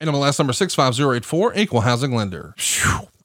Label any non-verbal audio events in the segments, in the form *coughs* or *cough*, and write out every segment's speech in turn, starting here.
NMLS number 65084, equal housing lender. Phew.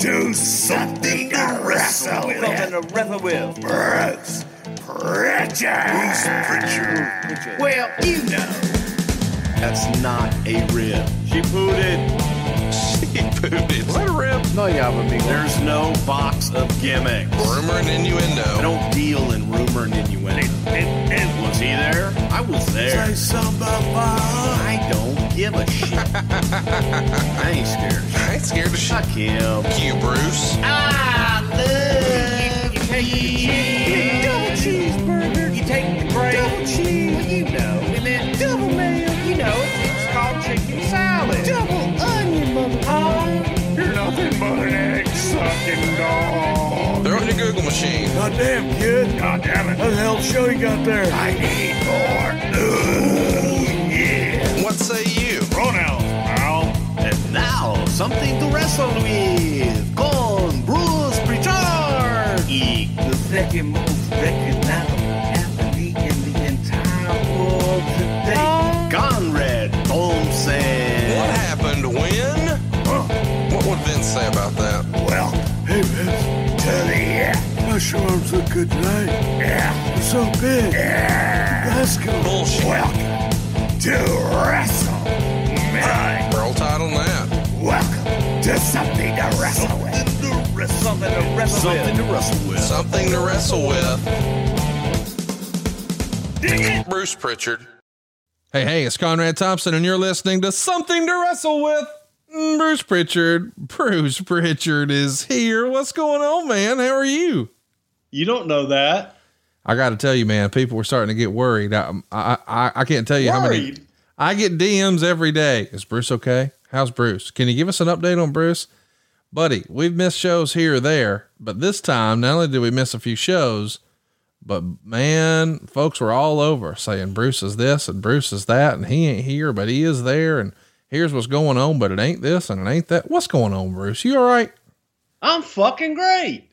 to something to wrestle with. Something to wrestle with. Bruce Pritchard. Bruce Pritchard. Well, you know. That's not a rib. She pooted. She pooted. Is that a rib? No, yeah, but me. There's no box of gimmicks. Rumor and innuendo. I don't deal in rumor and innuendo. And, and was he there? I was there. Say something. I don't give a shit. I ain't scared. I ain't scared of shit. Fuck him. You, Bruce. I love you. take the cheese. Double cheeseburger. You take the bread. Double cheese. Well, you know. And then double mayo. You know, it's called chicken salad. Double onion, mother. Oh, You're nothing but an egg sucking dog. Throw it in your Google machine. Goddamn, kid. God damn it. What the hell show you got there? I need more. Ooh, something to wrestle with. Con Bruce Pritchard. Y the second most recognizable athlete in the entire world today. Conrad Thompson. What happened when? Huh? What would Vince say about that? Well, hey, Vince. tell me, yeah. Gosh, your arms look good tonight. Yeah. You're so big. Yeah. Let's go. Bullshit. Welcome to Wrestle Man. Welcome to something to wrestle with. Something to wrestle Something to wrestle with. Something to wrestle with. Bruce Pritchard. Hey, hey, it's Conrad Thompson, and you're listening to Something to Wrestle with. Mm, Bruce Pritchard. Bruce Pritchard is here. What's going on, man? How are you? You don't know that. I got to tell you, man, people were starting to get worried. I, I, I, I can't tell you how many. I get DMs every day. Is Bruce okay? How's Bruce? Can you give us an update on Bruce? Buddy, we've missed shows here or there, but this time, not only did we miss a few shows, but man, folks were all over saying Bruce is this and Bruce is that, and he ain't here, but he is there, and here's what's going on, but it ain't this and it ain't that. What's going on, Bruce? You all right? I'm fucking great.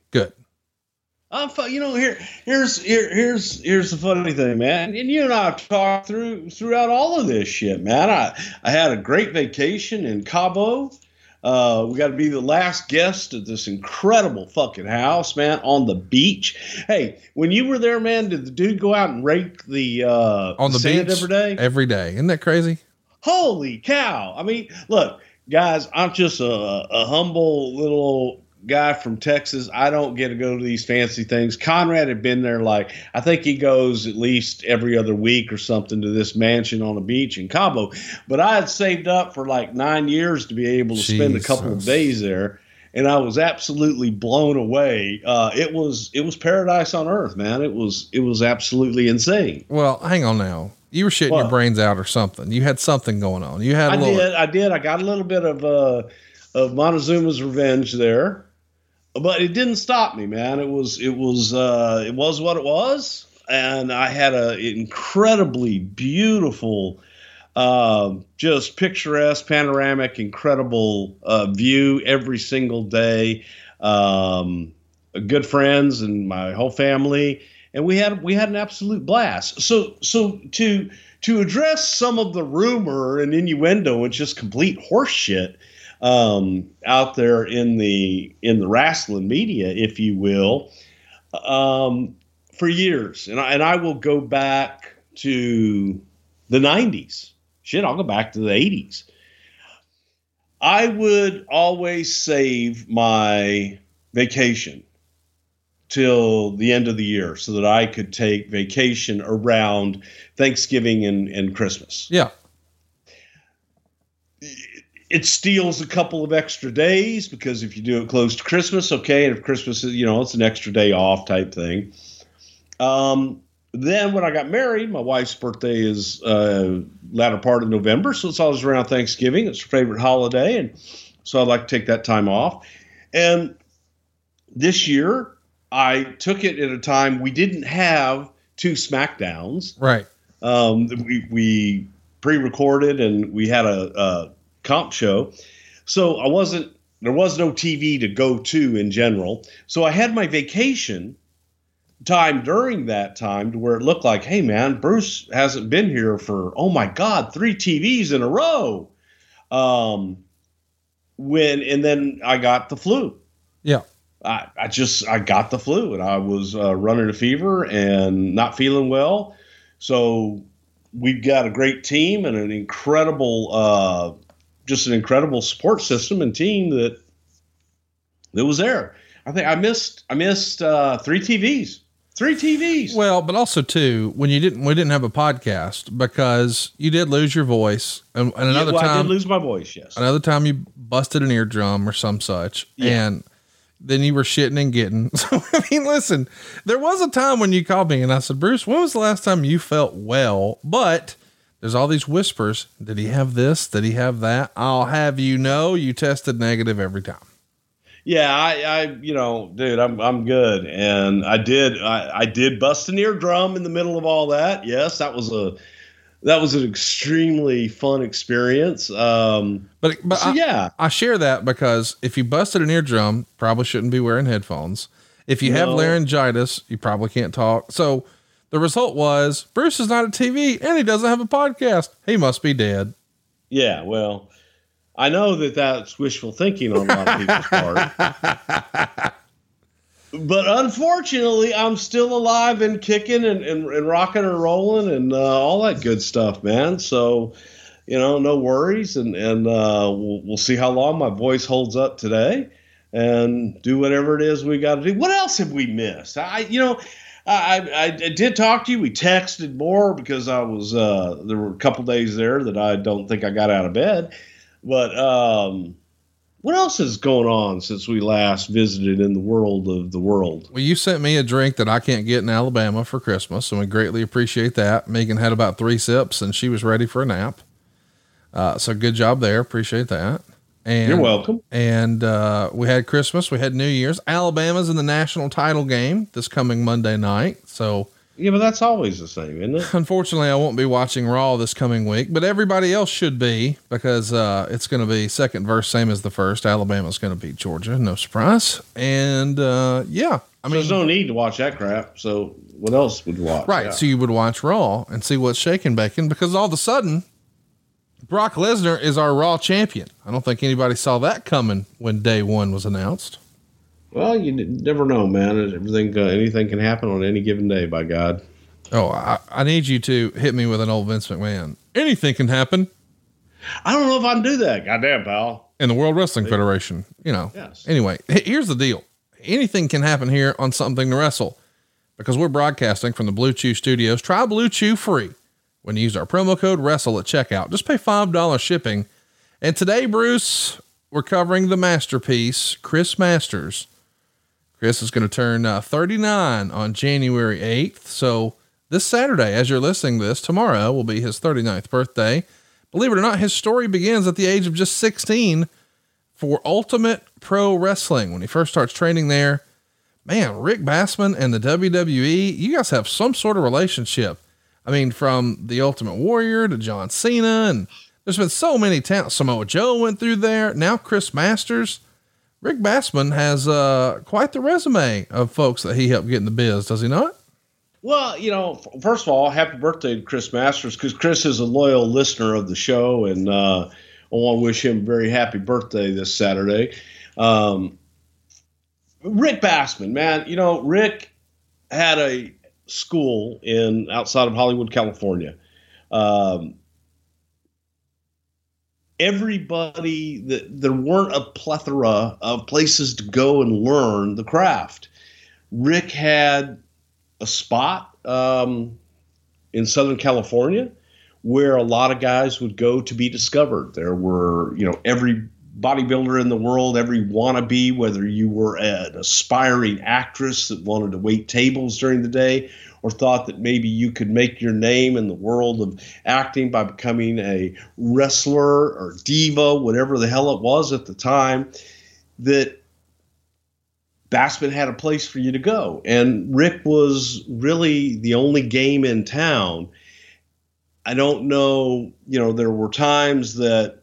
I'm you know here here's here here's here's the funny thing, man. And you and I have talked through throughout all of this shit, man. I I had a great vacation in Cabo. Uh, we got to be the last guest at this incredible fucking house, man, on the beach. Hey, when you were there, man, did the dude go out and rake the uh, On the sand beach every day? Every day. Isn't that crazy? Holy cow! I mean, look, guys, I'm just a, a humble little guy from Texas. I don't get to go to these fancy things. Conrad had been there like I think he goes at least every other week or something to this mansion on the beach in Cabo. But I had saved up for like nine years to be able to spend a couple of days there. And I was absolutely blown away. Uh, it was it was paradise on earth, man. It was it was absolutely insane. Well, hang on now. You were shitting your brains out or something. You had something going on. You had a I little. did. I did. I got a little bit of uh, of Montezuma's revenge there, but it didn't stop me, man. It was it was uh, it was what it was, and I had a incredibly beautiful, uh, just picturesque, panoramic, incredible uh, view every single day. Um, good friends and my whole family, and we had we had an absolute blast. So so to to address some of the rumor and innuendo and just complete horseshit um, out there in the in the wrestling media, if you will, um, for years, and I, and I will go back to the '90s. Shit, I'll go back to the '80s. I would always save my vacation till the end of the year so that I could take vacation around Thanksgiving and, and Christmas. yeah. It steals a couple of extra days because if you do it close to Christmas, okay, and if Christmas is, you know, it's an extra day off type thing. Um, then when I got married, my wife's birthday is uh, latter part of November, so it's always around Thanksgiving. It's her favorite holiday, and so I'd like to take that time off. And this year, I took it at a time we didn't have two Smackdowns. Right. Um, we we pre-recorded and we had a, a comp show, so I wasn't. There was no TV to go to in general, so I had my vacation time during that time to where it looked like, hey man, Bruce hasn't been here for oh my god, three TVs in a row. Um, when and then I got the flu. Yeah. I, I just I got the flu and I was uh, running a fever and not feeling well. So we've got a great team and an incredible, uh, just an incredible support system and team that that was there. I think I missed I missed uh, three TVs, three TVs. Well, but also too, when you didn't, we didn't have a podcast because you did lose your voice, and, and another Yeah, well, I time, did lose my voice. Yes. another time you busted an eardrum or some such, Yeah. and then you were shitting and getting. *laughs* So I mean, listen, there was a time when you called me and I said, Bruce, when was the last time you felt well? But there's all these whispers. Did he have this? Did he have that? I'll have you know, you tested negative every time. Yeah, I, I, you know, dude, I'm, I'm good, and I did, I, I did bust an eardrum in the middle of all that. Yes, that was a, that was an extremely fun experience. Um, But, but so I, yeah, I share that because if you busted an eardrum, probably shouldn't be wearing headphones. If you have laryngitis, you probably can't talk. So the result was Bruce is not a TV and he doesn't have a podcast. He must be dead. yeah. Well, I know that that's wishful thinking on a lot of people's part. *laughs* But unfortunately, I'm still alive and kicking and, and, and rocking and rolling and uh, all that good stuff, man. So, you know, no worries, and and uh, we'll we'll see how long my voice holds up today, and do whatever it is we got to do. What else have we missed? I, you know, I, I I did talk to you. We texted more because I was uh, there were a couple days there that I don't think I got out of bed, but um, what else is going on since we last visited in the world of the world? Well, you sent me a drink that I can't get in Alabama for Christmas, and we greatly appreciate that. Megan had about three sips and she was ready for a nap. Uh, so good job there. Appreciate that. And You're welcome. And uh, we had Christmas, we had New Year's. Alabama's in the national title game this coming Monday night. So Yeah, but that's always the same, isn't it? unfortunately, I won't be watching Raw this coming week, but everybody else should be because uh, it's going to be second verse, same as the first. Alabama's going to beat Georgia, no surprise. And uh, yeah, I mean, There's no need to watch that crap. So what else would you watch? Right. Yeah. So you would watch Raw and see what's shaking bacon because all of a sudden, Brock Lesnar is our Raw champion. I don't think anybody saw that coming when day one was announced. well, you never know, man. Everything, uh, anything can happen on any given day. By God. Oh, I, I need you to hit me with an old Vince McMahon. Anything can happen. I don't know if I can do that. Goddamn, pal. In the World Wrestling Federation, you know. Yes. Anyway, here's the deal. Anything can happen here on something to wrestle because we're broadcasting from the Blue Chew studios. Try Blue Chew free when you use our promo code wrestle at checkout. Just pay $5 shipping. And today, Bruce, we're covering the masterpiece, Chris Masters. Chris is going to turn uh, 39 on January 8th. So this Saturday, as you're listening to this, tomorrow will be his 39th birthday. Believe it or not, his story begins at the age of just 16 for Ultimate Pro Wrestling. When he first starts training there, man, Rick Bassman and the WWE, you guys have some sort of relationship. I mean, from the Ultimate Warrior to John Cena, and there's been so many talents. Samoa Joe went through there. Now Chris Masters. Rick Bassman has uh, quite the resume of folks that he helped get in the biz, does he not? Well, you know, first of all, happy birthday to Chris Masters because Chris is a loyal listener of the show, and uh, I want to wish him a very happy birthday this Saturday. Um, Rick Bassman, man, you know, Rick had a school in outside of Hollywood, California. Um, everybody that there weren't a plethora of places to go and learn the craft. Rick had a spot um, in Southern California where a lot of guys would go to be discovered. There were, you know, every bodybuilder in the world, every wannabe, whether you were an aspiring actress that wanted to wait tables during the day or thought that maybe you could make your name in the world of acting by becoming a wrestler or diva, whatever the hell it was at the time, that Bassman had a place for you to go. And Rick was really the only game in town. I don't know, you know, there were times that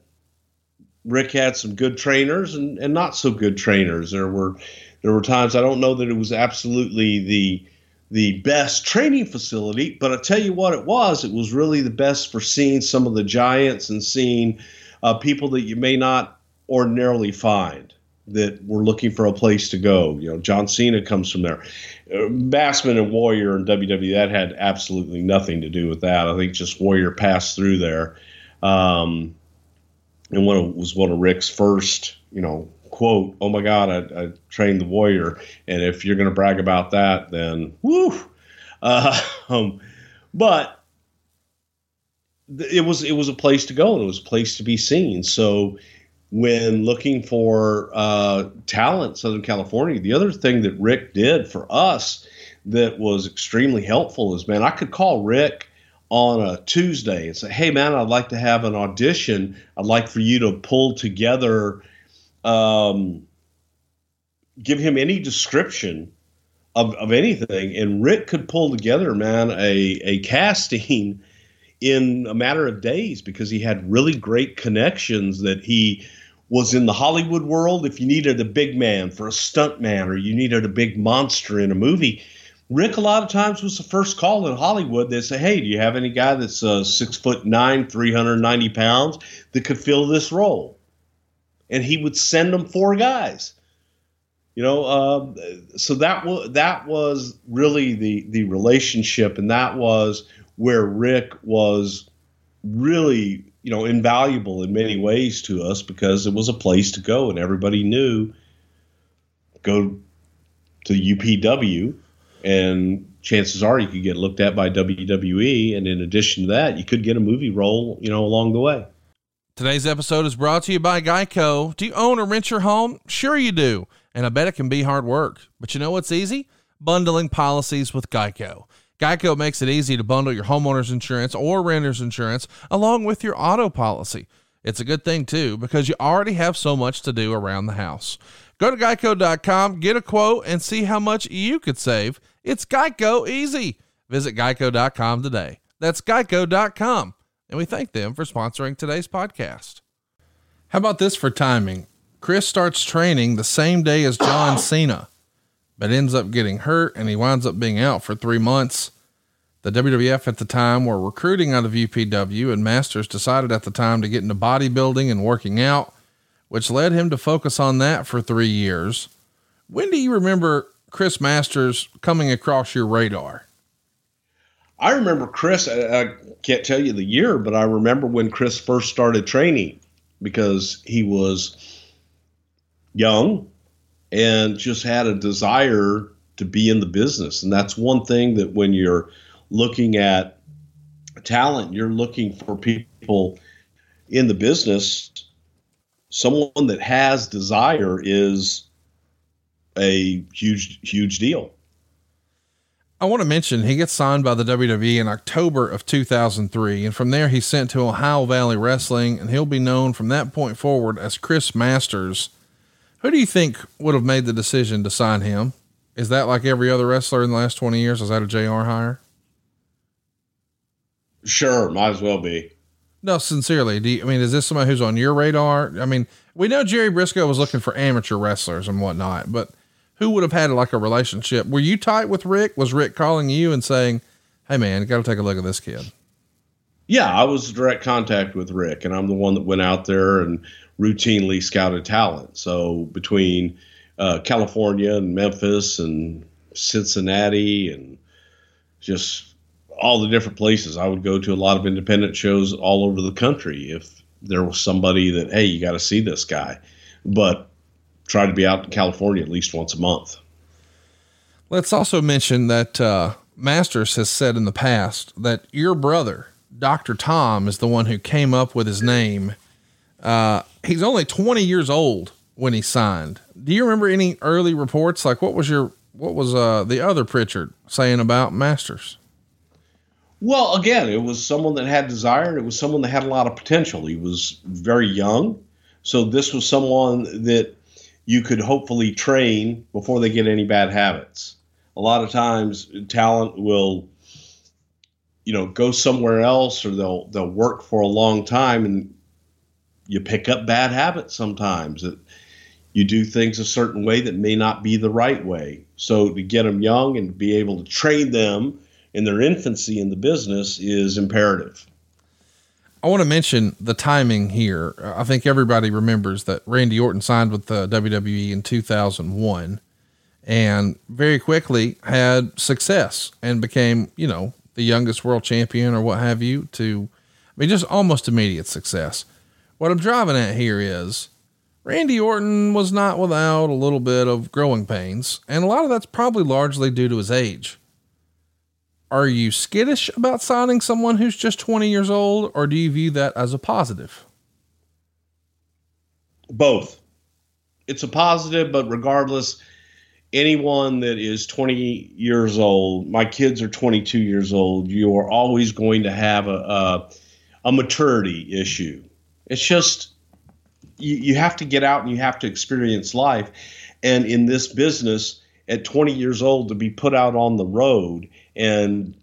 Rick had some good trainers and, and not so good trainers. There were there were times I don't know that it was absolutely the the best training facility, but I tell you what it was, it was really the best for seeing some of the giants and seeing uh, people that you may not ordinarily find that were looking for a place to go. You know, John Cena comes from there. Uh, Bassman and Warrior and WWE, that had absolutely nothing to do with that. I think just Warrior passed through there. Um, and one of, was one of Rick's first, you know, quote, "Oh my God, I, I trained the warrior." And if you're going to brag about that, then woo. Uh, *laughs* um, but it was it was a place to go and it was a place to be seen. So when looking for uh, talent, Southern California, the other thing that Rick did for us that was extremely helpful is, man, I could call Rick on a Tuesday and say, "Hey, man, I'd like to have an audition. I'd like for you to pull together." um, give him any description of, of anything, and Rick could pull together, man, a, a casting in a matter of days because he had really great connections that he was in the Hollywood world. If you needed a big man for a stunt man or you needed a big monster in a movie, Rick a lot of times was the first call in Hollywood. They'd say, "Hey, do you have any guy that's uh, six foot nine, three hundred ninety pounds that could fill this role?" and he would send them four guys. You know, uh, so that was that was really the the relationship, and that was where Rick was really you know invaluable in many ways to us because it was a place to go, and everybody knew go to UPW, and chances are you could get looked at by WWE, and in addition to that, you could get a movie role, you know, along the way. Today's episode is brought to you by Geico. Do you own or rent your home? Sure, you do. And I bet it can be hard work. But you know what's easy? Bundling policies with Geico. Geico makes it easy to bundle your homeowner's insurance or renter's insurance along with your auto policy. It's a good thing, too, because you already have so much to do around the house. Go to geico.com, get a quote, and see how much you could save. It's Geico easy. Visit geico.com today. That's geico.com and we thank them for sponsoring today's podcast. How about this for timing? Chris starts training the same day as John *coughs* Cena, but ends up getting hurt and he winds up being out for three months. The WWF at the time were recruiting out of UPW, and Masters decided at the time to get into bodybuilding and working out, which led him to focus on that for three years. When do you remember Chris Masters coming across your radar? I remember Chris. I, I can't tell you the year, but I remember when Chris first started training because he was young and just had a desire to be in the business. And that's one thing that when you're looking at talent, you're looking for people in the business. Someone that has desire is a huge, huge deal. I want to mention he gets signed by the WWE in October of 2003, and from there he's sent to Ohio Valley Wrestling, and he'll be known from that point forward as Chris Masters. Who do you think would have made the decision to sign him? Is that like every other wrestler in the last 20 years? Is that a JR hire? Sure, might as well be. No, sincerely. Do you, I mean, is this somebody who's on your radar? I mean, we know Jerry Brisco was looking for amateur wrestlers and whatnot, but who would have had like a relationship? Were you tight with Rick? Was Rick calling you and saying, Hey man, got to take a look at this kid? Yeah, I was direct contact with Rick and I'm the one that went out there and routinely scouted talent. So between uh, California and Memphis and Cincinnati and just all the different places. I would go to a lot of independent shows all over the country if there was somebody that, hey, you got to see this guy. But try to be out in California at least once a month. Let's also mention that uh, Masters has said in the past that your brother, Dr. Tom, is the one who came up with his name. Uh, he's only 20 years old when he signed. Do you remember any early reports? Like what was your, what was uh, the other Pritchard saying about Masters? Well, again, it was someone that had desire and it was someone that had a lot of potential. He was very young. So this was someone that you could hopefully train before they get any bad habits. A lot of times talent will you know go somewhere else or they'll they'll work for a long time and you pick up bad habits sometimes that you do things a certain way that may not be the right way. So to get them young and be able to train them in their infancy in the business is imperative. I want to mention the timing here. I think everybody remembers that Randy Orton signed with the WWE in 2001 and very quickly had success and became, you know, the youngest world champion or what have you to I mean just almost immediate success. What I'm driving at here is Randy Orton was not without a little bit of growing pains, and a lot of that's probably largely due to his age. Are you skittish about signing someone who's just 20 years old, or do you view that as a positive? Both. It's a positive, but regardless, anyone that is 20 years old, my kids are 22 years old, you are always going to have a, a, a maturity issue. It's just you, you have to get out and you have to experience life. And in this business, at 20 years old, to be put out on the road and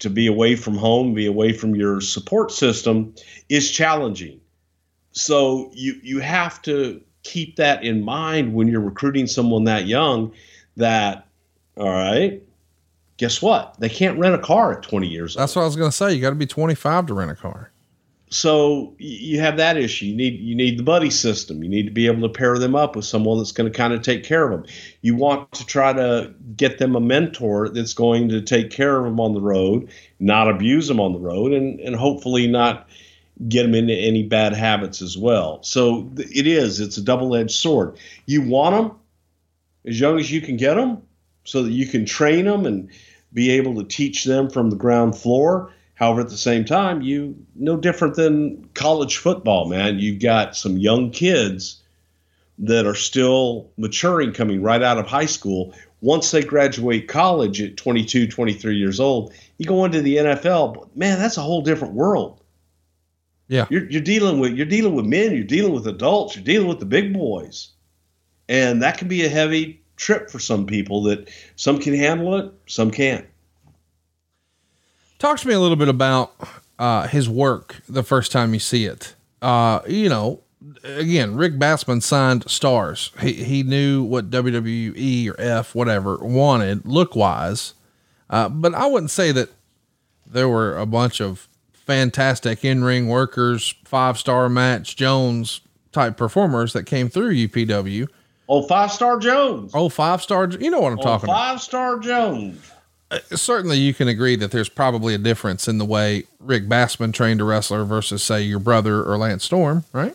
to be away from home, be away from your support system is challenging. So you you have to keep that in mind when you're recruiting someone that young that all right, guess what? They can't rent a car at 20 years That's old. what I was going to say. You got to be 25 to rent a car. So you have that issue. You need you need the buddy system. You need to be able to pair them up with someone that's going to kind of take care of them. You want to try to get them a mentor that's going to take care of them on the road, not abuse them on the road, and and hopefully not get them into any bad habits as well. So it is. It's a double edged sword. You want them as young as you can get them, so that you can train them and be able to teach them from the ground floor However, at the same time, you no different than college football, man. You've got some young kids that are still maturing coming right out of high school. Once they graduate college at 22, 23 years old, you go into the NFL, man, that's a whole different world. Yeah. You're, you're dealing with you're dealing with men, you're dealing with adults, you're dealing with the big boys. And that can be a heavy trip for some people that some can handle it, some can't. Talk to me a little bit about uh, his work the first time you see it. Uh, you know, again, Rick Bassman signed stars. He he knew what WWE or F whatever wanted look wise, uh, but I wouldn't say that there were a bunch of fantastic in ring workers, five star match Jones type performers that came through UPW. Oh, five star Jones. Oh, five star. You know what I'm oh, talking five star Jones. About. certainly you can agree that there's probably a difference in the way Rick Bassman trained a wrestler versus, say, your brother or Lance Storm, right?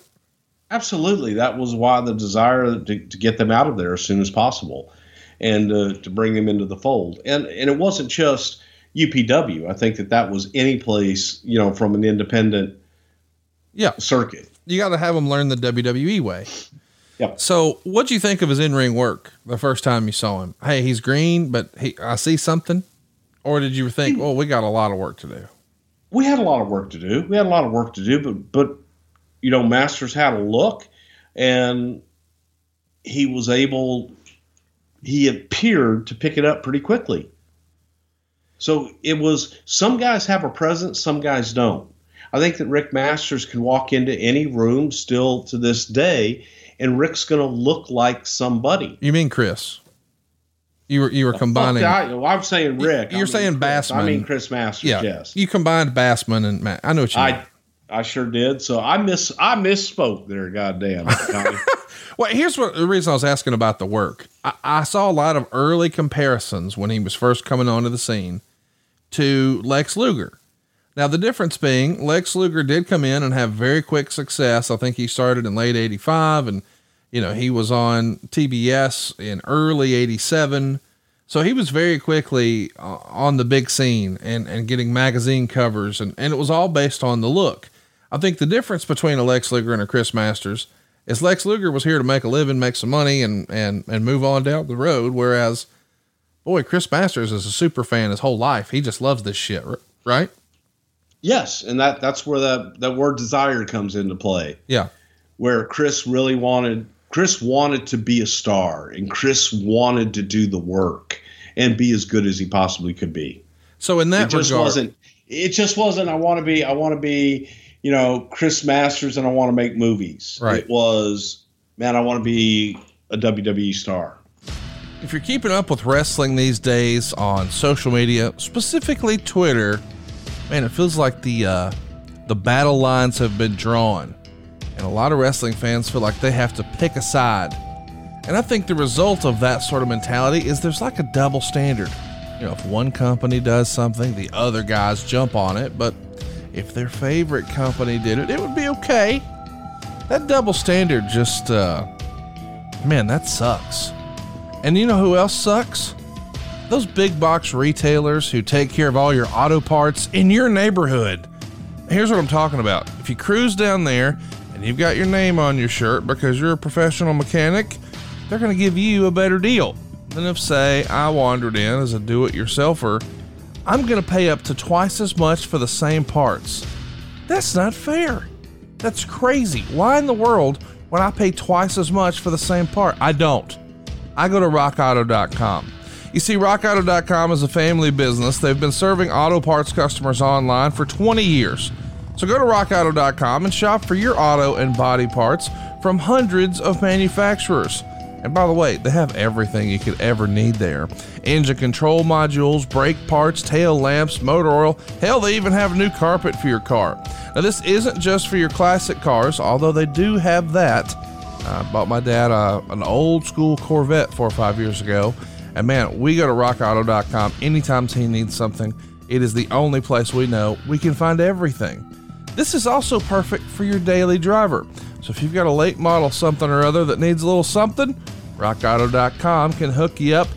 Absolutely. That was why the desire to, to get them out of there as soon as possible and uh, to bring them into the fold. And, and it wasn't just UPW. I think that that was any place, you know, from an independent yeah. circuit. You got to have them learn the WWE way. Yeah. So, what do you think of his in-ring work the first time you saw him? Hey, he's green, but he, I see something. Or did you think, well, oh, we got a lot of work to do? We had a lot of work to do. We had a lot of work to do, but but you know, Masters had a look, and he was able. He appeared to pick it up pretty quickly. So it was some guys have a presence, some guys don't. I think that Rick Masters can walk into any room still to this day and Rick's going to look like somebody. You mean Chris? You were you were combining. I, am saying Rick. You're saying Chris. Bassman. I mean Chris Masters. Yeah. Yes. You combined Bassman and Matt. I know what you mean. I I sure did. So I miss I misspoke there. Goddamn. *laughs* well, here's what the reason I was asking about the work. I, I saw a lot of early comparisons when he was first coming onto the scene to Lex Luger. Now, the difference being Lex Luger did come in and have very quick success. I think he started in late 85 and, you know, he was on TBS in early 87. So he was very quickly uh, on the big scene and, and getting magazine covers, and, and it was all based on the look. I think the difference between a Lex Luger and a Chris Masters is Lex Luger was here to make a living, make some money, and, and, and move on down the road. Whereas, boy, Chris Masters is a super fan his whole life. He just loves this shit, right? Yes, and that that's where that that word desire comes into play. Yeah. Where Chris really wanted Chris wanted to be a star and Chris wanted to do the work and be as good as he possibly could be. So in that it just regard, wasn't it just wasn't I want to be I want to be, you know, Chris Masters and I want to make movies. Right. It was man, I want to be a WWE star. If you're keeping up with wrestling these days on social media, specifically Twitter, man, it feels like the uh, the battle lines have been drawn, and a lot of wrestling fans feel like they have to pick a side. And I think the result of that sort of mentality is there's like a double standard. You know, if one company does something, the other guys jump on it, but if their favorite company did it, it would be okay. That double standard just, uh, man, that sucks. And you know who else sucks? Those big box retailers who take care of all your auto parts in your neighborhood. Here's what I'm talking about. If you cruise down there and you've got your name on your shirt because you're a professional mechanic, they're going to give you a better deal than if, say, I wandered in as a do it yourselfer. I'm going to pay up to twice as much for the same parts. That's not fair. That's crazy. Why in the world would I pay twice as much for the same part? I don't. I go to rockauto.com. You see, RockAuto.com is a family business. They've been serving auto parts customers online for 20 years. So go to RockAuto.com and shop for your auto and body parts from hundreds of manufacturers. And by the way, they have everything you could ever need there engine control modules, brake parts, tail lamps, motor oil. Hell, they even have a new carpet for your car. Now, this isn't just for your classic cars, although they do have that. I bought my dad uh, an old school Corvette four or five years ago. And man, we go to rockauto.com anytime he needs something. It is the only place we know we can find everything. This is also perfect for your daily driver. So if you've got a late model something or other that needs a little something, rockauto.com can hook you up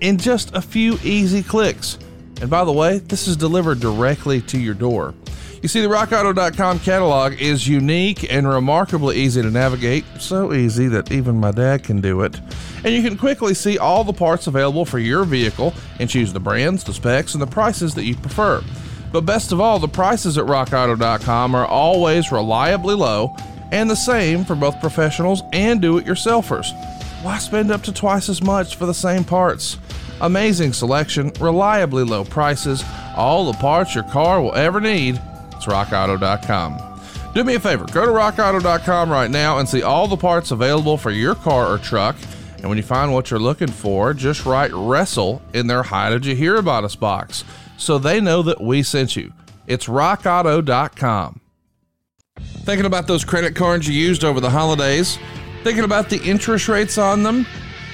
in just a few easy clicks. And by the way, this is delivered directly to your door. You see, the rockauto.com catalog is unique and remarkably easy to navigate, so easy that even my dad can do it. And you can quickly see all the parts available for your vehicle and choose the brands, the specs, and the prices that you prefer. But best of all, the prices at rockauto.com are always reliably low and the same for both professionals and do it yourselfers. Why spend up to twice as much for the same parts? Amazing selection, reliably low prices, all the parts your car will ever need. It's rockauto.com. Do me a favor, go to rockauto.com right now and see all the parts available for your car or truck. And when you find what you're looking for, just write wrestle in their How Did You Hear About Us box so they know that we sent you. It's rockauto.com. Thinking about those credit cards you used over the holidays? Thinking about the interest rates on them?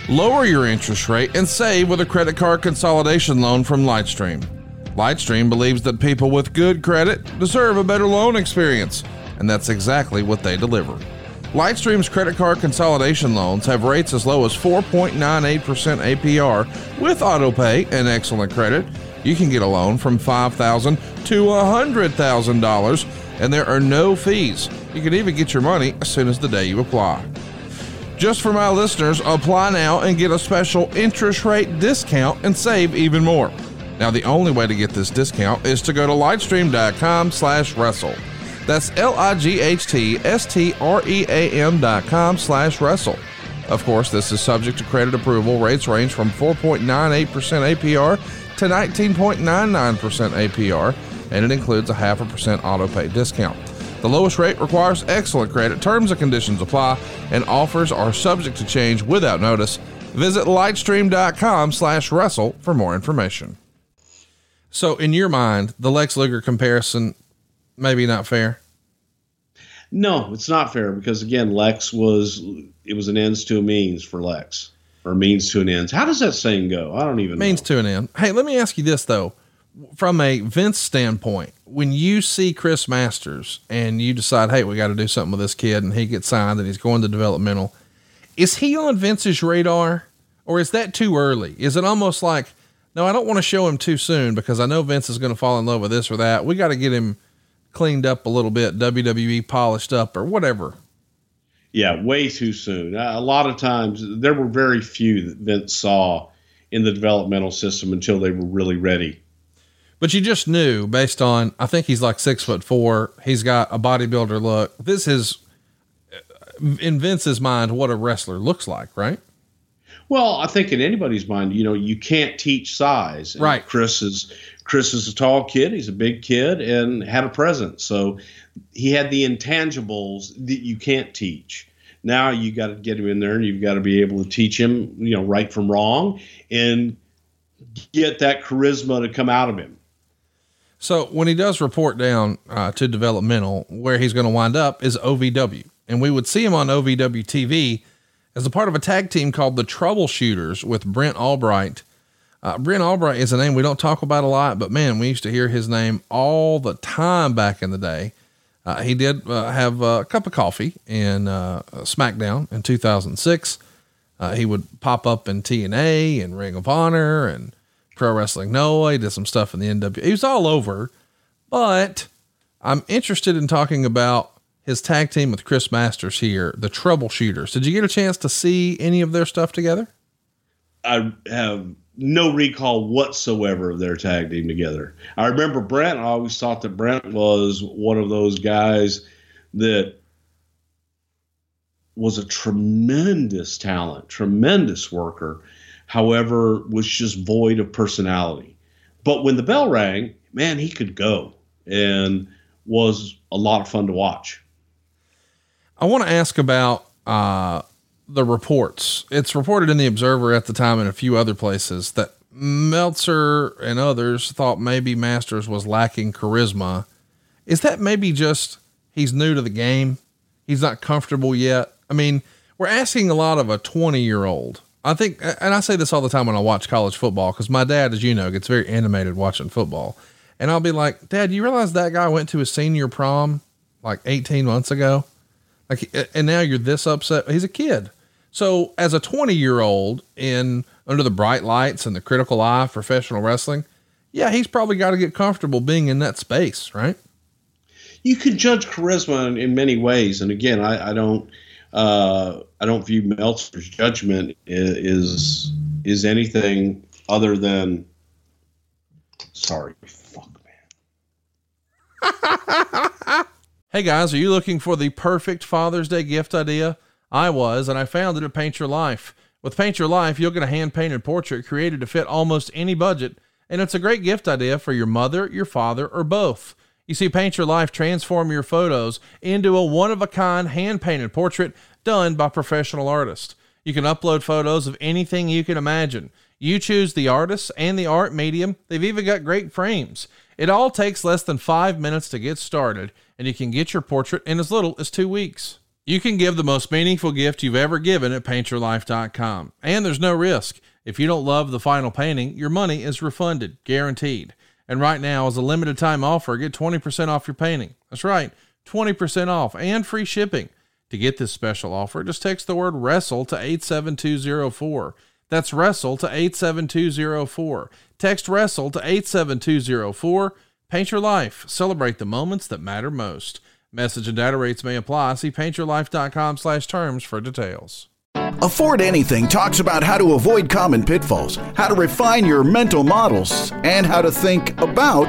Lower your interest rate and save with a credit card consolidation loan from Lightstream. Lightstream believes that people with good credit deserve a better loan experience, and that's exactly what they deliver. Lightstream's credit card consolidation loans have rates as low as 4.98% APR with autopay and excellent credit. You can get a loan from 5,000 to $100,000 and there are no fees. You can even get your money as soon as the day you apply. Just for my listeners, apply now and get a special interest rate discount and save even more. Now, the only way to get this discount is to go to lightstream.com slash wrestle. That's L-I-G-H-T-S-T-R-E-A-M dot com slash wrestle. Of course, this is subject to credit approval. Rates range from 4.98% APR to 19.99% APR, and it includes a half a percent auto pay discount. The lowest rate requires excellent credit. Terms and conditions apply, and offers are subject to change without notice. Visit lightstream.com slash wrestle for more information. So, in your mind, the Lex Luger comparison, maybe not fair? No, it's not fair because again, Lex was it was an ends to a means for Lex or means to an ends. How does that saying go? I don't even means know. to an end. Hey, let me ask you this though, from a Vince standpoint, when you see Chris Masters and you decide, hey, we got to do something with this kid, and he gets signed and he's going to developmental, is he on Vince's radar, or is that too early? Is it almost like, no, I don't want to show him too soon because I know Vince is going to fall in love with this or that. We got to get him cleaned up a little bit, WWE polished up or whatever. Yeah, way too soon. Uh, a lot of times there were very few that Vince saw in the developmental system until they were really ready. But you just knew based on, I think he's like six foot four. He's got a bodybuilder look. This is uh, in Vince's mind what a wrestler looks like, right? Well, I think in anybody's mind, you know, you can't teach size. And Right. Chris is Chris is a tall kid. He's a big kid and had a presence. So he had the intangibles that you can't teach. Now you got to get him in there and you've got to be able to teach him, you know, right from wrong and get that charisma to come out of him. So when he does report down uh, to developmental, where he's going to wind up is OVW, and we would see him on OVW TV as a part of a tag team called the Troubleshooters with Brent Albright. Uh, Brent Albright is a name we don't talk about a lot, but man, we used to hear his name all the time back in the day. Uh, he did uh, have a cup of coffee in uh, SmackDown in 2006. Uh, he would pop up in TNA and Ring of Honor and Pro Wrestling Noah. He did some stuff in the NW. He was all over, but I'm interested in talking about his tag team with Chris Masters here, the Troubleshooters. Did you get a chance to see any of their stuff together? I have no recall whatsoever of their tag team together. I remember Brent. I always thought that Brent was one of those guys that was a tremendous talent, tremendous worker. However, was just void of personality. But when the bell rang, man, he could go and was a lot of fun to watch. I want to ask about uh, the reports. It's reported in the Observer at the time and a few other places that Meltzer and others thought maybe Masters was lacking charisma. Is that maybe just he's new to the game? He's not comfortable yet. I mean, we're asking a lot of a 20 year old. I think, and I say this all the time when I watch college football, because my dad, as you know, gets very animated watching football. And I'll be like, Dad, you realize that guy went to his senior prom like 18 months ago? Like, and now you're this upset. He's a kid. So as a 20 year old in under the bright lights and the critical eye of professional wrestling, yeah, he's probably got to get comfortable being in that space, right? you can judge charisma in, in many ways. And again, I, I don't, uh, I don't view Meltzer's judgment is is anything other than. Sorry, fuck man. *laughs* Hey guys, are you looking for the perfect Father's Day gift idea? I was, and I found it at Paint Your Life. With Paint Your Life, you'll get a hand painted portrait created to fit almost any budget, and it's a great gift idea for your mother, your father, or both. You see, Paint Your Life transform your photos into a one of a kind hand painted portrait done by professional artists. You can upload photos of anything you can imagine. You choose the artist and the art medium. They've even got great frames. It all takes less than five minutes to get started, and you can get your portrait in as little as two weeks. You can give the most meaningful gift you've ever given at paintyourlife.com. And there's no risk. If you don't love the final painting, your money is refunded, guaranteed. And right now, as a limited time offer, get 20% off your painting. That's right, 20% off and free shipping. To get this special offer, just text the word wrestle to 87204. That's wrestle to 87204. Text wrestle to 87204. Paint your life. Celebrate the moments that matter most. Message and data rates may apply. See paintyourlife.com slash terms for details. Afford Anything talks about how to avoid common pitfalls, how to refine your mental models, and how to think about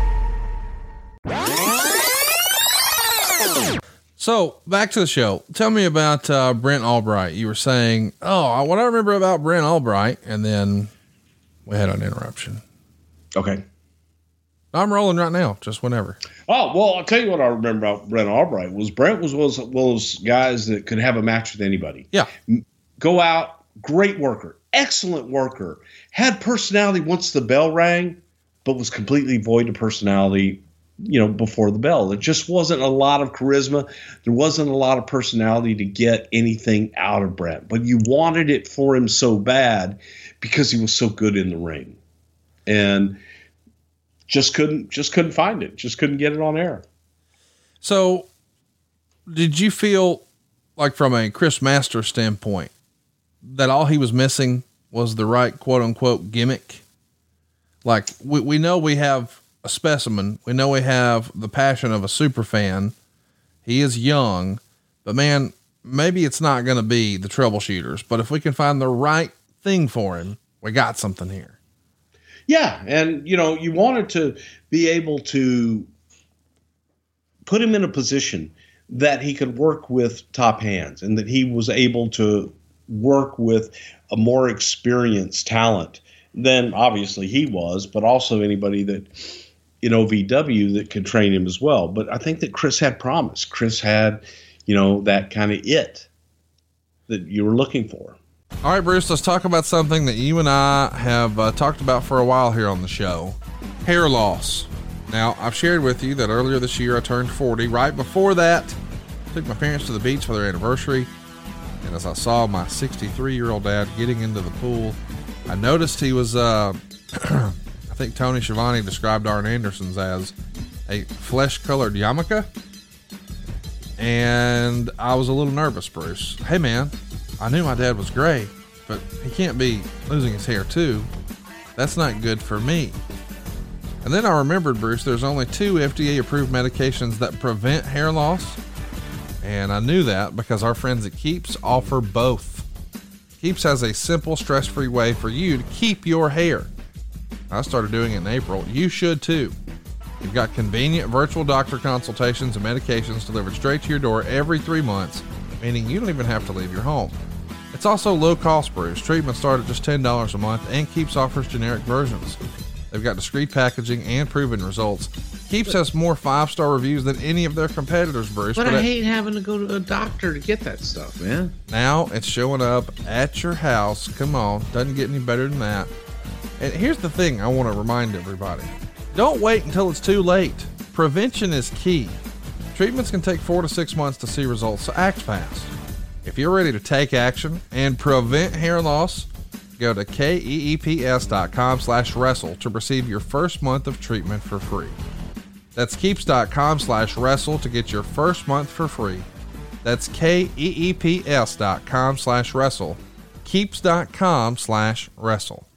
So back to the show. Tell me about uh, Brent Albright. You were saying, oh, what I remember about Brent Albright, and then we had an interruption. Okay. I'm rolling right now, just whenever. Oh well, I'll tell you what I remember about Brent Albright was Brent was was one of those guys that could have a match with anybody. Yeah. Go out, great worker, excellent worker, had personality once the bell rang, but was completely void of personality you know before the bell. There just wasn't a lot of charisma. There wasn't a lot of personality to get anything out of brent but you wanted it for him so bad because he was so good in the ring. And just couldn't just couldn't find it. Just couldn't get it on air. So did you feel like from a chris master standpoint that all he was missing was the right quote unquote gimmick? Like we, we know we have a specimen. We know we have the passion of a super fan. He is young, but man, maybe it's not going to be the troubleshooters, but if we can find the right thing for him, we got something here. Yeah. And, you know, you wanted to be able to put him in a position that he could work with top hands and that he was able to work with a more experienced talent than obviously he was, but also anybody that in OVW that could train him as well. But I think that Chris had promise. Chris had, you know, that kind of it that you were looking for. All right, Bruce, let's talk about something that you and I have uh, talked about for a while here on the show hair loss. Now, I've shared with you that earlier this year I turned 40. Right before that, I took my parents to the beach for their anniversary. And as I saw my 63 year old dad getting into the pool, I noticed he was uh, *clears throat* think Tony Schiavone described Arn Anderson's as a flesh colored yarmulke. And I was a little nervous, Bruce. Hey, man, I knew my dad was gray, but he can't be losing his hair too. That's not good for me. And then I remembered, Bruce, there's only two FDA approved medications that prevent hair loss. And I knew that because our friends at Keeps offer both. Keeps has a simple, stress free way for you to keep your hair. I started doing it in April. You should too. You've got convenient virtual doctor consultations and medications delivered straight to your door every three months, meaning you don't even have to leave your home. It's also low cost, Bruce. Treatments start at just $10 a month and Keeps offers generic versions. They've got discreet packaging and proven results. Keeps has more five star reviews than any of their competitors, Bruce. But, but I hate having to go to a doctor to get that stuff, man. Now it's showing up at your house. Come on, doesn't get any better than that. And here's the thing I want to remind everybody don't wait until it's too late. Prevention is key. Treatments can take four to six months to see results, so act fast. If you're ready to take action and prevent hair loss, go to keeps.com slash wrestle to receive your first month of treatment for free. That's keeps.com slash wrestle to get your first month for free. That's keeps.com slash wrestle. Keeps.com slash wrestle.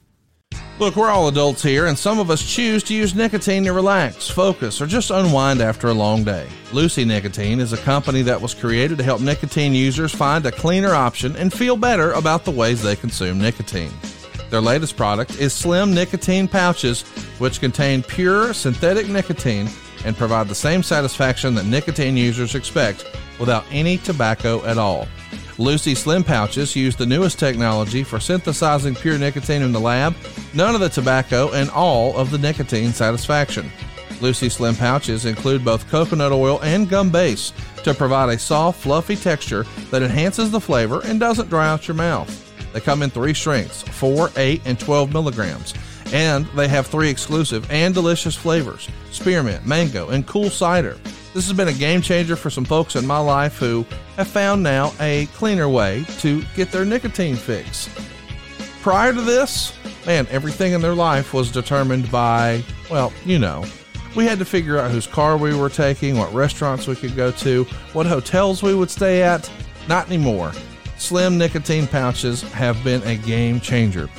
Look, we're all adults here, and some of us choose to use nicotine to relax, focus, or just unwind after a long day. Lucy Nicotine is a company that was created to help nicotine users find a cleaner option and feel better about the ways they consume nicotine. Their latest product is slim nicotine pouches, which contain pure synthetic nicotine and provide the same satisfaction that nicotine users expect without any tobacco at all. Lucy Slim pouches use the newest technology for synthesizing pure nicotine in the lab, none of the tobacco, and all of the nicotine satisfaction. Lucy Slim pouches include both coconut oil and gum base to provide a soft, fluffy texture that enhances the flavor and doesn't dry out your mouth. They come in three strengths 4, 8, and 12 milligrams. And they have three exclusive and delicious flavors spearmint, mango, and cool cider. This has been a game changer for some folks in my life who have found now a cleaner way to get their nicotine fix. Prior to this, man, everything in their life was determined by, well, you know, we had to figure out whose car we were taking, what restaurants we could go to, what hotels we would stay at. Not anymore. Slim nicotine pouches have been a game changer.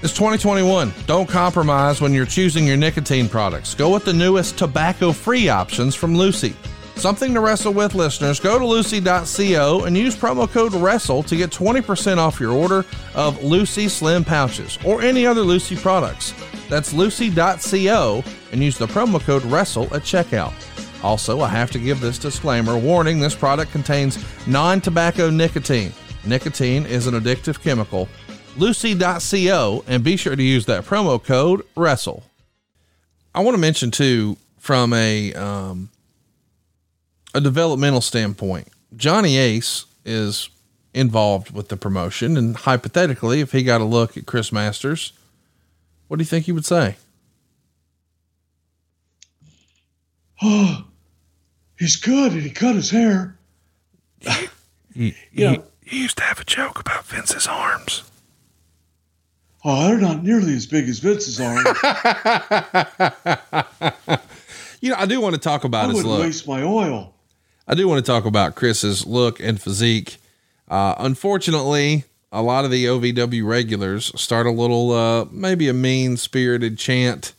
It's 2021. Don't compromise when you're choosing your nicotine products. Go with the newest tobacco free options from Lucy. Something to wrestle with, listeners. Go to lucy.co and use promo code WRESTLE to get 20% off your order of Lucy Slim pouches or any other Lucy products. That's lucy.co and use the promo code WRESTLE at checkout. Also, I have to give this disclaimer warning this product contains non tobacco nicotine. Nicotine is an addictive chemical. Lucy.co and be sure to use that promo code WRESTLE. I want to mention too, from a um, a developmental standpoint, Johnny Ace is involved with the promotion, and hypothetically, if he got a look at Chris Masters, what do you think he would say? Oh, *gasps* he's good, and he cut his hair. He, *laughs* You know- he used to have a joke about Vince's arms. Oh, they're not nearly as big as Vince's arm. *laughs* You know, I do want to talk I about his wouldn't look. waste my oil. I do want to talk about Chris's look and physique. Uh, unfortunately, a lot of the OVW regulars start a little, uh, maybe a mean spirited chant.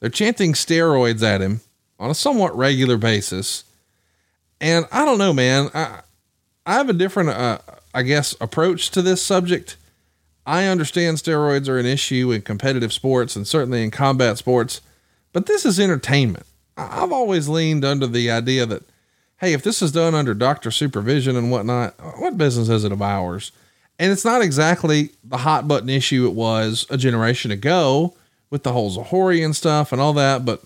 They're chanting steroids at him on a somewhat regular basis. And I don't know, man. I, I have a different, uh, I guess, approach to this subject. I understand steroids are an issue in competitive sports and certainly in combat sports, but this is entertainment. I've always leaned under the idea that, hey, if this is done under doctor supervision and whatnot, what business is it of ours? And it's not exactly the hot button issue it was a generation ago with the whole Zahorian and stuff and all that, but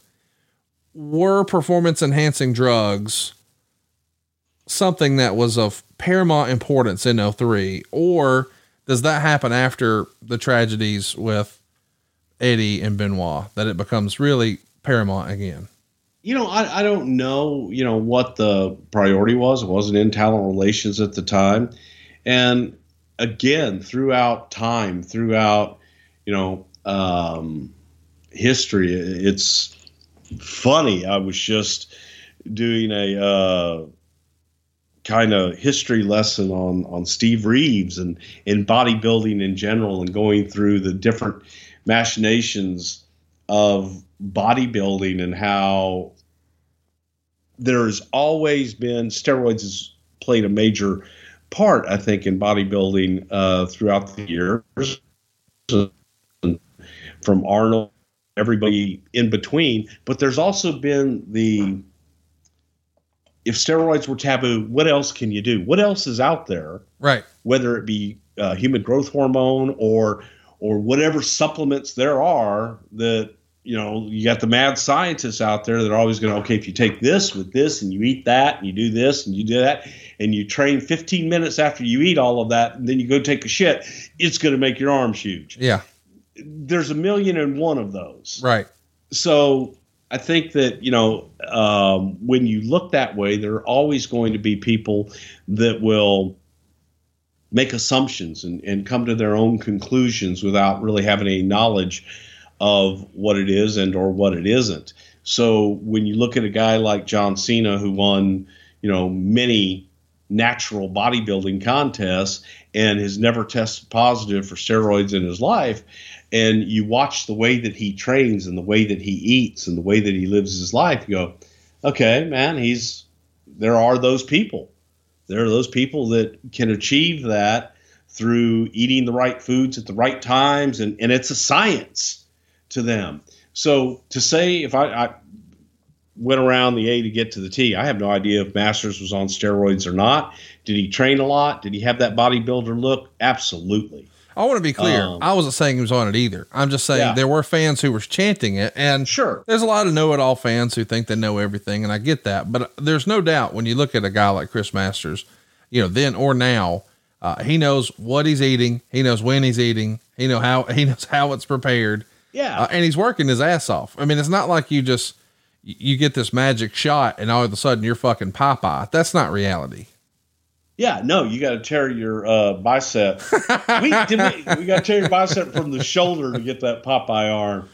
were performance enhancing drugs something that was of paramount importance in 03 or does that happen after the tragedies with Eddie and Benoit that it becomes really paramount again? You know, I, I don't know, you know, what the priority was. It wasn't in talent relations at the time. And again, throughout time, throughout, you know, um, history, it's funny. I was just doing a uh, kind of history lesson on on Steve Reeves and in bodybuilding in general, and going through the different machinations of bodybuilding and how there's always been steroids has played a major part, I think, in bodybuilding uh, throughout the years. From Arnold, everybody in between, but there's also been the if steroids were taboo, what else can you do? What else is out there? Right. Whether it be uh, human growth hormone or or whatever supplements there are that you know you got the mad scientists out there that are always going to okay if you take this with this and you eat that and you do this and you do that and you train 15 minutes after you eat all of that and then you go take a shit it's going to make your arms huge Yeah. there's a million and one of those Right. so I think that you know um, when you look that way, there are always going to be people that will make assumptions and, and come to their own conclusions without really having any knowledge of what it is and or what it isn't. So when you look at a guy like John Cena who won, you know, many natural bodybuilding contests and has never tested positive for steroids in his life, and you watch the way that he trains and the way that he eats and the way that he lives his life, you go, okay, man, he's there are those people. There are those people that can achieve that through eating the right foods at the right times, and, and it's a science to them. So to say if I, I went around the A to get to the T. I have no idea if Masters was on steroids or not. Did he train a lot? Did he have that bodybuilder look? Absolutely. I want to be clear. Um, I wasn't saying he was on it either. I'm just saying Yeah. there were fans who were chanting it, and sure, there's a lot of know-it-all fans who think they know everything, and I get that. But there's no doubt when you look at a guy like Chris Masters, you know, then or now, uh, he knows what he's eating. He knows when he's eating. He know how he *laughs* knows how it's prepared. Yeah. uh, and he's working his ass off. I mean, it's not like you just you get this magic shot and all of a sudden you're fucking Popeye. That's not reality. Yeah, no, you got to tear your uh, bicep. we, *laughs* we, we got to tear your bicep from the shoulder to get that Popeye arm.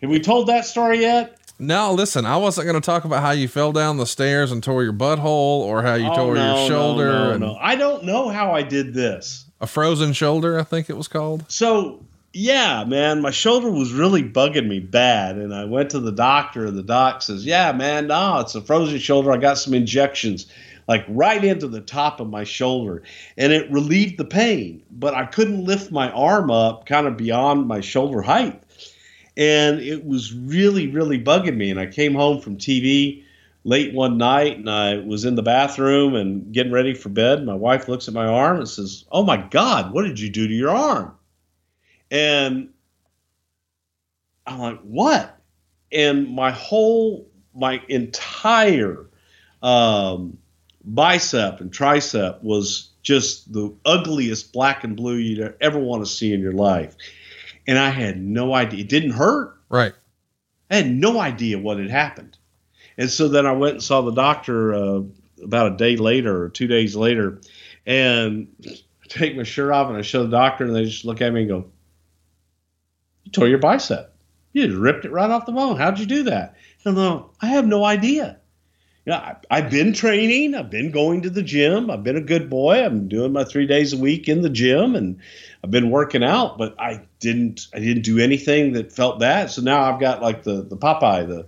Have we told that story yet? No, listen, I wasn't going to talk about how you fell down the stairs and tore your butthole or how you Oh, tore no, your shoulder No, no, no. I don't know how I did this. a frozen shoulder, I think it was called. So, yeah, man, my shoulder was really bugging me bad. And I went to the doctor, and the doc says, Yeah, man, no, it's a frozen shoulder. I got some injections, like right into the top of my shoulder. And it relieved the pain, but I couldn't lift my arm up kind of beyond my shoulder height. And it was really, really bugging me. And I came home from TV late one night and I was in the bathroom and getting ready for bed. My wife looks at my arm and says, Oh my God, what did you do to your arm? And I'm like, What? And my whole, my entire um, bicep and tricep was just the ugliest black and blue you'd ever want to see in your life. And I had no idea. It didn't hurt. Right. I had no idea what had happened. And so then I went and saw the doctor uh, about a day later or two days later, and I take my shirt off and I show the doctor, and they just look at me and go, "You tore your bicep. You just ripped it right off the bone. How'd you do that?" And I'm like, I have no idea. Yeah, I, I've been training. I've been going to the gym. I've been a good boy. I'm doing my three days a week in the gym, and I've been working out. But I didn't. I didn't do anything that felt bad. So now I've got like the the Popeye, the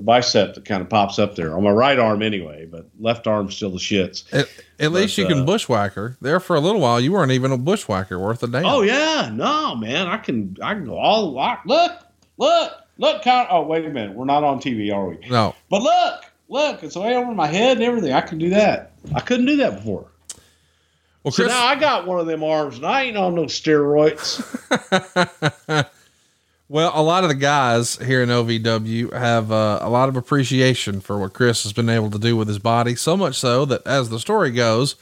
the bicep that kind of pops up there on my right arm anyway, but left arm still the shits. At, at least you can uh, bushwhacker. There for a little while, you weren't even a bushwhacker worth a damn. Oh yeah, no man, I can I can go all lock. Look, look, look. Count. Oh wait a minute, we're not on TV, are we? No. But look, look, it's way over my head and everything. I can do that. I couldn't do that before. Well, so now I got one of them arms, and I ain't on no steroids. *laughs* Well, a lot of the guys here in OVW have uh, a lot of appreciation for what Chris has been able to do with his body. So much so that, as the story goes,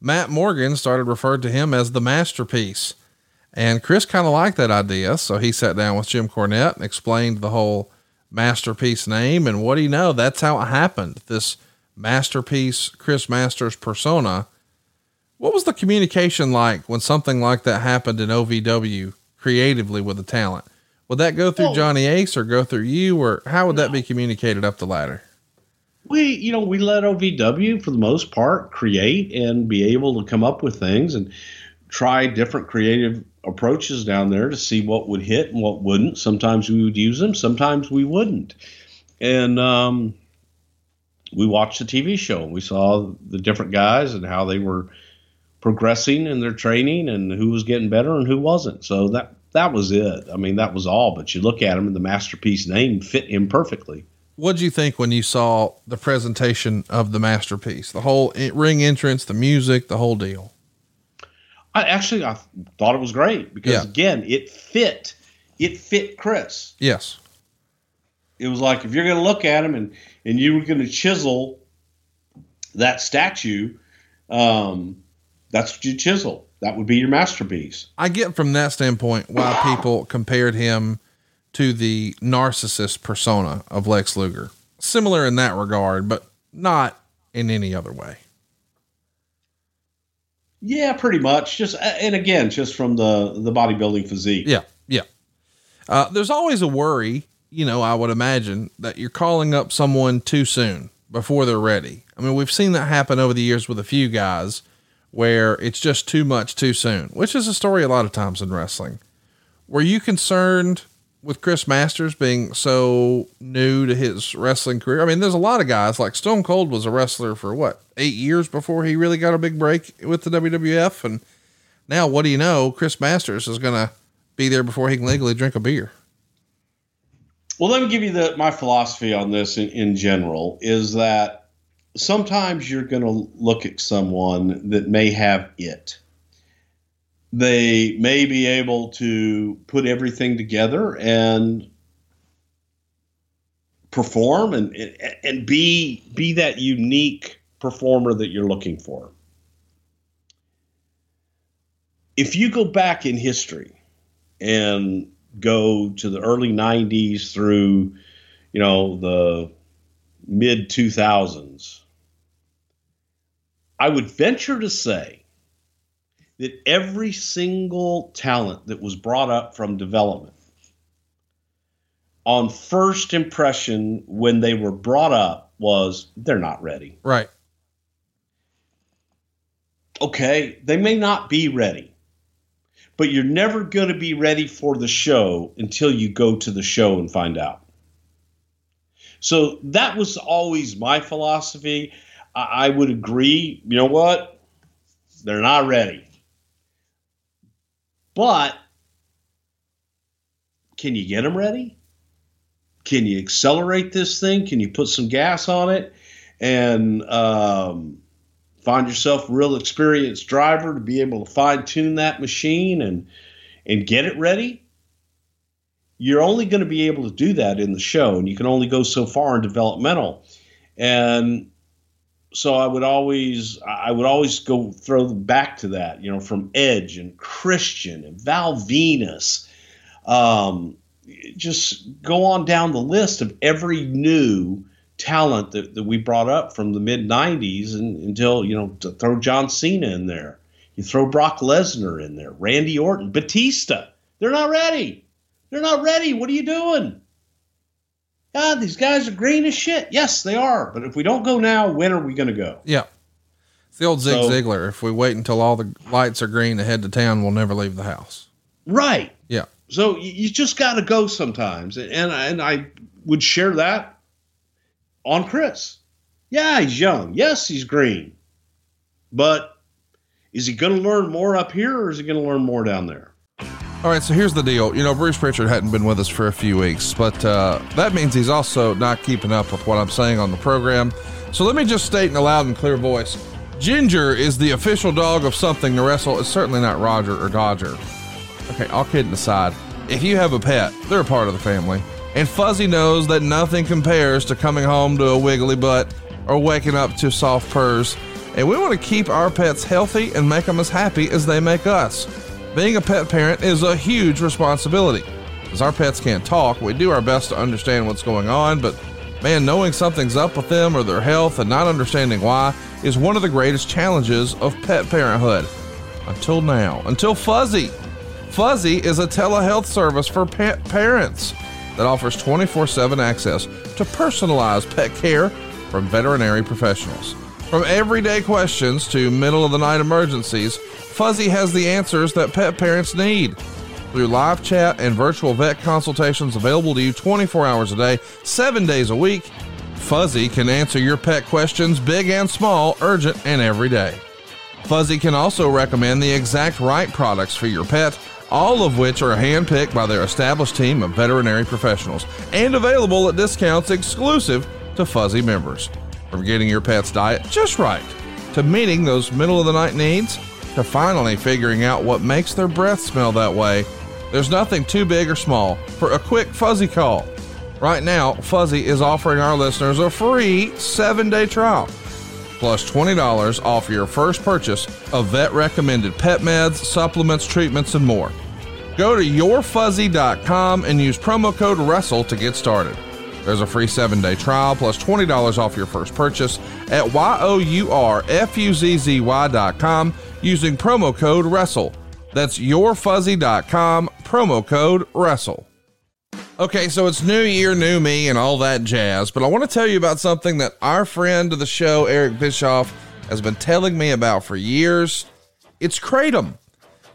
Matt Morgan started referred to him as the masterpiece. And Chris kind of liked that idea. So he sat down with Jim Cornette and explained the whole masterpiece name. And what do you know? That's how it happened. This masterpiece, Chris Masters persona. What was the communication like when something like that happened in OVW creatively with the talent? Would that go through Johnny Ace or go through you, or how would that be communicated up the ladder? we you know we let OVW for the most part create and be able to come up with things and try different creative approaches down there to see what would hit and what wouldn't. Sometimes we would use them, sometimes we wouldn't. And um, we watched the TV show we saw the different guys and how they were progressing in their training and who was getting better and who wasn't. So that that was it. I mean, that was all. But you look at him and the masterpiece name fit him perfectly. What did you think when you saw the presentation of the masterpiece, the whole ring entrance, the music, the whole deal? I actually I thought it was great because Yeah. again, it fit. It fit Chris. Yes. It was like if you're going to look at him and and you were going to chisel that statue, um, that's what you chisel. That would be your masterpiece. I get from that standpoint why people compared him to the narcissist persona of Lex Luger. Similar in that regard, but not in any other way. Yeah, pretty much. Just and again, just from the the bodybuilding physique. Yeah. Yeah. Uh, there's always a worry, you know, I would imagine that you're calling up someone too soon before they're ready. I mean, we've seen that happen over the years with a few guys where it's just too much too soon, which is a story a lot of times in wrestling. Were you concerned with Chris Masters being so new to his wrestling career? I mean, there's a lot of guys like Stone Cold was a wrestler for what, eight years before he really got a big break with the WWF. And now, what do you know? Chris Masters is going to be there before he can legally drink a beer. Well, let me give you the my philosophy on this in, in general is that sometimes you're going to look at someone that may have it. They may be able to put everything together and perform and, and be be that unique performer that you're looking for. If you go back in history and go to the early 90s through you know the mid 2000s I would venture to say that every single talent that was brought up from development on first impression when they were brought up was they're not ready. Right. Okay, they may not be ready, but you're never going to be ready for the show until you go to the show and find out. So that was always my philosophy. I, I would agree. You know what? They're not ready. But can you get them ready? Can you accelerate this thing? Can you put some gas on it and um, find yourself a real experienced driver to be able to fine tune that machine and and get it ready? You're only going to be able to do that in the show, and you can only go so far in developmental. And so I would always I would always go throw back to that, you know, from Edge and Christian and Val Venis. Um, just go on down the list of every new talent that, that we brought up from the mid 90s and, until, you know, to throw John Cena in there. You throw Brock Lesnar in there, Randy Orton, Batista. They're not ready. They're not ready. What are you doing? God, these guys are green as shit. Yes, they are. But if we don't go now, when are we going to go? Yeah. It's the old Zig So- Ziglar. If we wait until all the lights are green to head to town, we'll never leave the house. Right. Yeah. So you, you just got to go sometimes, and and I would share that on Chris. Yeah, he's young. Yes, he's green, but is he going to learn more up here, or is he going to learn more down there? All right, so here's the deal. You know, Bruce Pritchard hadn't been with us for a few weeks, but uh, that means he's also not keeping up with what I'm saying on the program. So let me just state in a loud and clear voice Ginger is the official dog of something to wrestle. It's certainly not Roger or Dodger. Okay, all kidding aside, if you have a pet, they're a part of the family. And Fuzzy knows that nothing compares to coming home to a wiggly butt or waking up to soft purrs. And we want to keep our pets healthy and make them as happy as they make us. Being a pet parent is a huge responsibility. As our pets can't talk, we do our best to understand what's going on, but man, knowing something's up with them or their health and not understanding why is one of the greatest challenges of pet parenthood. Until now, until Fuzzy. Fuzzy is a telehealth service for pet parents that offers 24 7 access to personalized pet care from veterinary professionals. From everyday questions to middle of the night emergencies, Fuzzy has the answers that pet parents need. Through live chat and virtual vet consultations available to you 24 hours a day, 7 days a week, Fuzzy can answer your pet questions, big and small, urgent and every day. Fuzzy can also recommend the exact right products for your pet, all of which are handpicked by their established team of veterinary professionals and available at discounts exclusive to Fuzzy members. From getting your pet's diet just right, to meeting those middle of the night needs, to finally figuring out what makes their breath smell that way, there's nothing too big or small for a quick Fuzzy call. Right now, Fuzzy is offering our listeners a free seven day trial plus $20 off your first purchase of vet recommended pet meds, supplements, treatments, and more. Go to yourfuzzy.com and use promo code WRESTLE to get started. There's a free seven day trial plus $20 off your first purchase at Y-O-U-R-F-U-Z-Z-Y.com using promo code WRESTLE. That's yourfuzzy.com, promo code WRESTLE. Okay, so it's new year, new me, and all that jazz, but I want to tell you about something that our friend of the show, Eric Bischoff, has been telling me about for years. It's Kratom.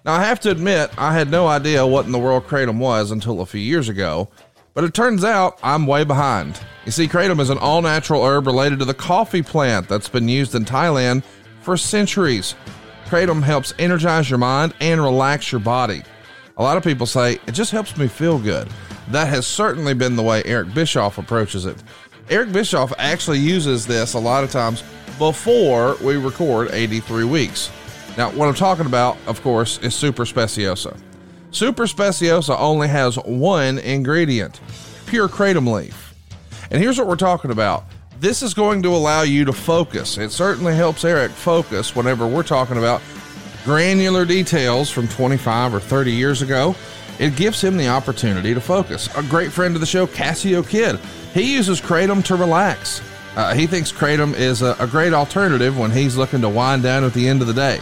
Now, I have to admit, I had no idea what in the world Kratom was until a few years ago, but it turns out I'm way behind. You see, Kratom is an all natural herb related to the coffee plant that's been used in Thailand for centuries. Kratom helps energize your mind and relax your body. A lot of people say it just helps me feel good. that has certainly been the way Eric Bischoff approaches it. Eric Bischoff actually uses this a lot of times before we record 83 weeks. Now, what I'm talking about, of course, is Super Speciosa. Super Speciosa only has one ingredient pure kratom leaf. And here's what we're talking about this is going to allow you to focus. It certainly helps Eric focus whenever we're talking about granular details from 25 or 30 years ago. It gives him the opportunity to focus. A great friend of the show, Cassio Kid, he uses Kratom to relax. Uh, he thinks Kratom is a, a great alternative when he's looking to wind down at the end of the day.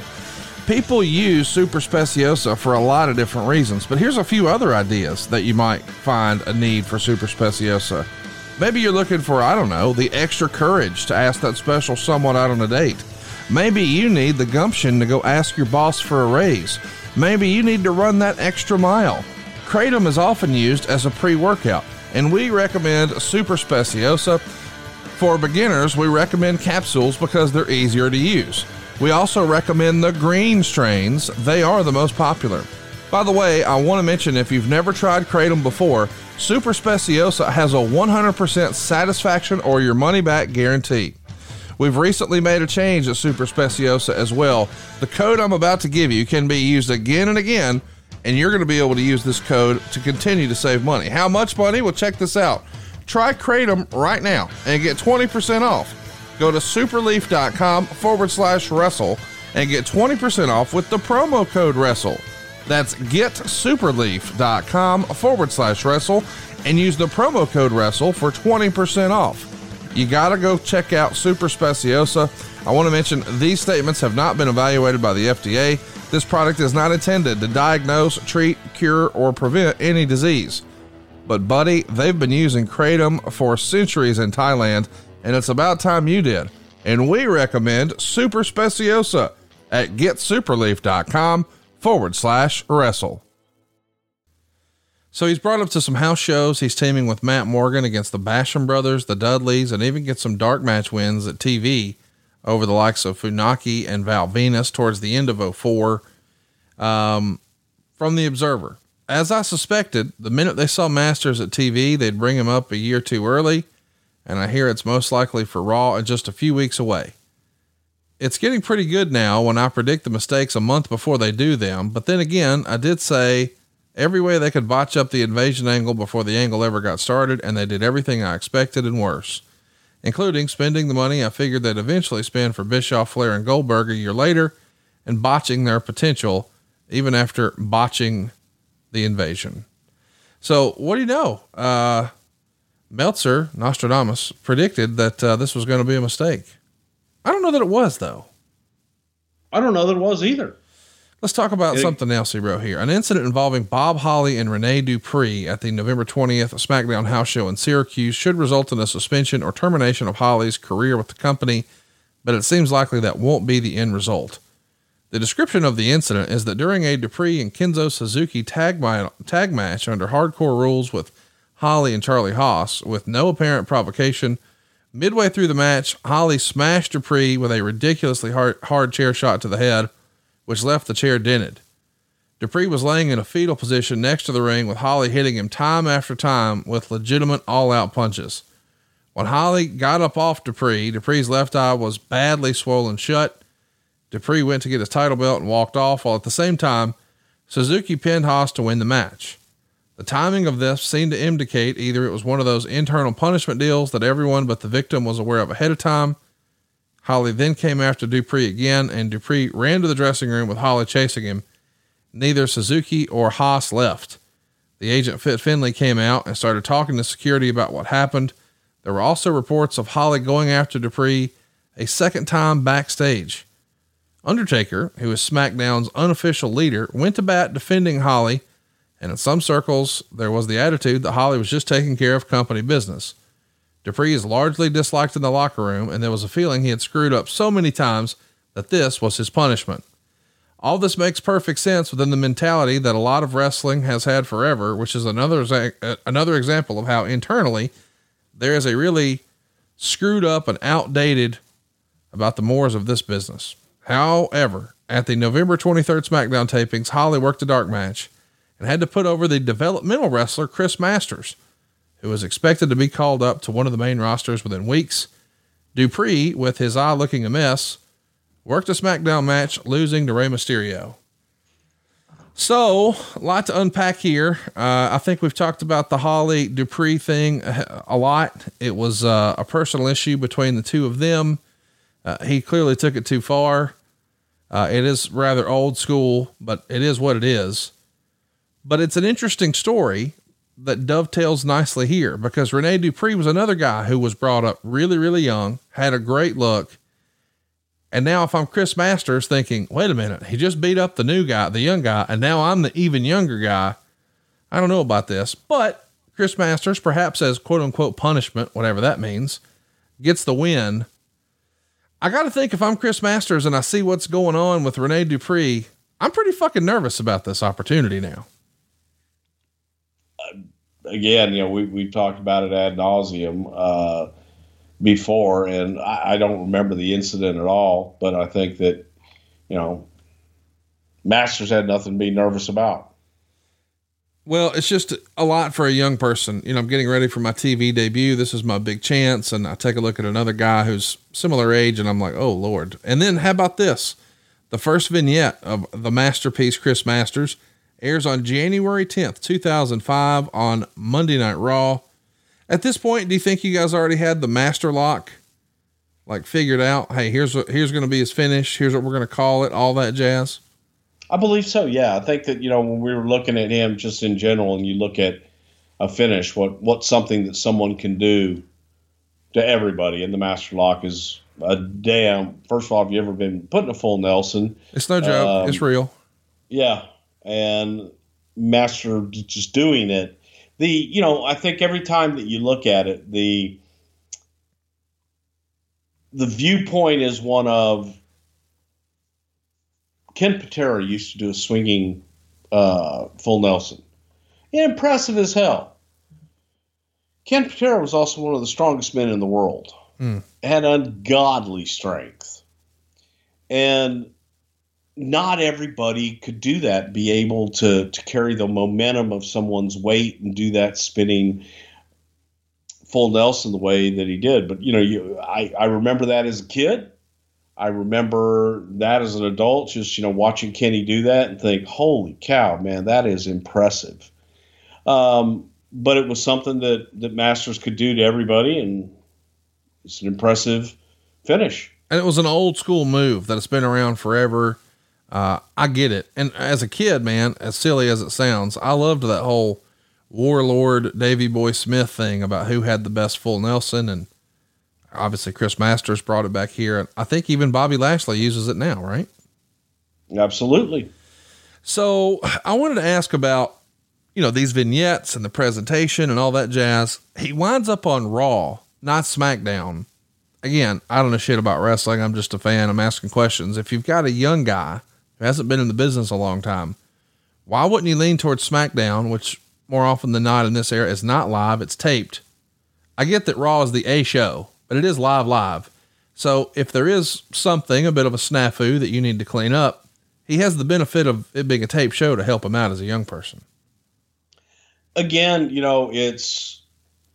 People use Super Speciosa for a lot of different reasons, but here's a few other ideas that you might find a need for Super Speciosa. Maybe you're looking for, I don't know, the extra courage to ask that special someone out on a date. Maybe you need the gumption to go ask your boss for a raise. Maybe you need to run that extra mile. Kratom is often used as a pre workout, and we recommend Super Speciosa. For beginners, we recommend capsules because they're easier to use. We also recommend the green strains, they are the most popular. By the way, I want to mention if you've never tried Kratom before, Super Speciosa has a 100% satisfaction or your money back guarantee. We've recently made a change at Super Speciosa as well. The code I'm about to give you can be used again and again, and you're going to be able to use this code to continue to save money. How much money? Well, check this out. Try Kratom right now and get 20% off. Go to superleaf.com forward slash wrestle and get 20% off with the promo code wrestle. That's getsuperleaf.com forward slash wrestle and use the promo code wrestle for 20% off. You got to go check out Super Speciosa. I want to mention these statements have not been evaluated by the FDA. This product is not intended to diagnose, treat, cure, or prevent any disease. But, buddy, they've been using Kratom for centuries in Thailand, and it's about time you did. And we recommend Super Speciosa at getsuperleaf.com forward slash wrestle. So he's brought up to some house shows. He's teaming with Matt Morgan against the Basham brothers, the Dudleys, and even gets some dark match wins at TV over the likes of Funaki and Val Venis towards the end of 04. Um, from the Observer, as I suspected, the minute they saw Masters at TV, they'd bring him up a year too early, and I hear it's most likely for Raw and just a few weeks away. It's getting pretty good now when I predict the mistakes a month before they do them, but then again, I did say every way they could botch up the invasion angle before the angle ever got started, and they did everything I expected and worse, including spending the money I figured they'd eventually spend for Bischoff, Flair, and Goldberg a year later, and botching their potential even after botching the invasion. So, what do you know? Uh, Meltzer, Nostradamus, predicted that uh, this was going to be a mistake. I don't know that it was, though. I don't know that it was either. Let's talk about It- something else he wrote here. An incident involving Bob Holly and Rene Dupree at the November 20th SmackDown House Show in Syracuse should result in a suspension or termination of Holly's career with the company, but it seems likely that won't be the end result. The description of the incident is that during a Dupree and Kenzo Suzuki tag, ma- tag match under hardcore rules with Holly and Charlie Haas, with no apparent provocation, midway through the match, Holly smashed Dupree with a ridiculously hard, hard chair shot to the head, which left the chair dented. Dupree was laying in a fetal position next to the ring with Holly hitting him time after time with legitimate all out punches. When Holly got up off Dupree, Dupree's left eye was badly swollen shut. Dupree went to get his title belt and walked off, while at the same time, Suzuki pinned Haas to win the match. The timing of this seemed to indicate either it was one of those internal punishment deals that everyone but the victim was aware of ahead of time. Holly then came after Dupree again, and Dupree ran to the dressing room with Holly chasing him. Neither Suzuki or Haas left. The agent Fit Finley came out and started talking to security about what happened. There were also reports of Holly going after Dupree a second time backstage. Undertaker, who is SmackDown's unofficial leader, went to bat defending Holly, and in some circles, there was the attitude that Holly was just taking care of company business. Dupree is largely disliked in the locker room, and there was a feeling he had screwed up so many times that this was his punishment. All this makes perfect sense within the mentality that a lot of wrestling has had forever, which is another uh, another example of how internally there is a really screwed up and outdated about the mores of this business. However, at the November 23rd SmackDown tapings, Holly worked a dark match, and had to put over the developmental wrestler Chris Masters, who was expected to be called up to one of the main rosters within weeks. Dupree, with his eye looking a mess, worked a SmackDown match, losing to Rey Mysterio. So, a lot to unpack here. Uh, I think we've talked about the Holly Dupree thing a, lot. It was uh, a personal issue between the two of them. Uh, he clearly took it too far. Uh, it is rather old school, but it is what it is. But it's an interesting story that dovetails nicely here because Rene Dupree was another guy who was brought up really, really young, had a great look. And now, if I'm Chris Masters thinking, wait a minute, he just beat up the new guy, the young guy, and now I'm the even younger guy. I don't know about this, but Chris Masters, perhaps as quote unquote punishment, whatever that means, gets the win. I got to think if I'm Chris Masters and I see what's going on with Rene Dupree, I'm pretty fucking nervous about this opportunity now again, you know, we we talked about it ad nauseum uh, before, and I, I, don't remember the incident at all. But I think that you know, Masters had nothing to be nervous about. Well, it's just a lot for a young person. You know, I'm getting ready for my TV debut. This is my big chance, and I take a look at another guy who's similar age, and I'm like, oh lord. And then how about this? The first vignette of the masterpiece Chris Masters airs on January 10th, 2005 on Monday Night Raw. At this point, do you think you guys already had the master lock like figured out? Hey, here's what, here's going to be his finish. Here's what we're going to call it, all that jazz. I believe so. Yeah. I think that, you know, when we were looking at him just in general and you look at a finish, what, what's something that someone can do to everybody and the master lock is a damn, first of all, have you ever been put in a full Nelson? It's no joke. Um, it's real. Yeah and master just doing it. The you know I think every time that you look at it, the the viewpoint is one of Ken Patera used to do a swinging uh, full Nelson. Impressive as hell. Ken Patera was also one of the strongest men in the world. Mm. Had ungodly strength. And not everybody could do that, be able to to carry the momentum of someone's weight and do that spinning full Nelson the way that he did. But you know, you I, I remember that as a kid. I remember that as an adult, just you know, watching Kenny do that and think, "Holy cow, man, that is impressive." Um, but it was something that that Masters could do to everybody, and it's an impressive finish. And it was an old school move that has been around forever. Uh, I get it. And as a kid, man, as silly as it sounds, I loved that whole warlord Davy Boy Smith thing about who had the best full Nelson. And obviously Chris Masters brought it back here. And I think even Bobby Lashley uses it now, right? Absolutely. So I wanted to ask about, you know, these vignettes and the presentation and all that jazz. He winds up on Raw, not SmackDown. Again, I don't know shit about wrestling. I'm just a fan. I'm asking questions. If you've got a young guy who hasn't been in the business a long time, why wouldn't you lean towards SmackDown, which more often than not in this era is not live, it's taped? I get that Raw is the A show, but it is live, live. So if there is something, a bit of a snafu that you need to clean up, he has the benefit of it being a tape show to help him out as a young person. Again, you know, it's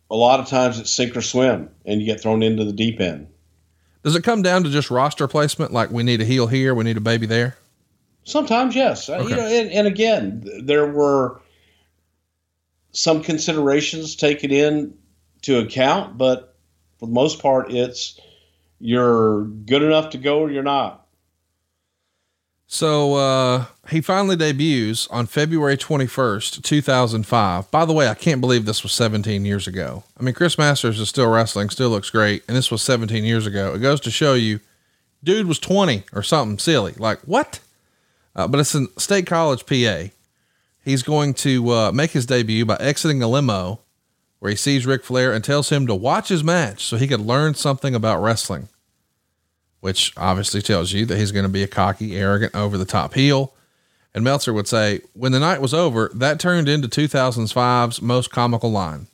a lot of times it's sink or swim and you get thrown into the deep end. Does it come down to just roster placement? Like we need a heel here, we need a baby there? Sometimes, yes. Okay. Uh, you know, and, and again, there were some considerations taken in to account, but for the most part, it's you're good enough to go or you're not. So uh, he finally debuts on February 21st, 2005. By the way, I can't believe this was 17 years ago. I mean, Chris Masters is still wrestling, still looks great, and this was 17 years ago. It goes to show you, dude was 20 or something silly. Like, what? Uh, but it's in State College, PA. He's going to uh, make his debut by exiting a limo where he sees Ric Flair and tells him to watch his match so he could learn something about wrestling, which obviously tells you that he's going to be a cocky, arrogant, over the top heel. And Meltzer would say, when the night was over, that turned into 2005's most comical line.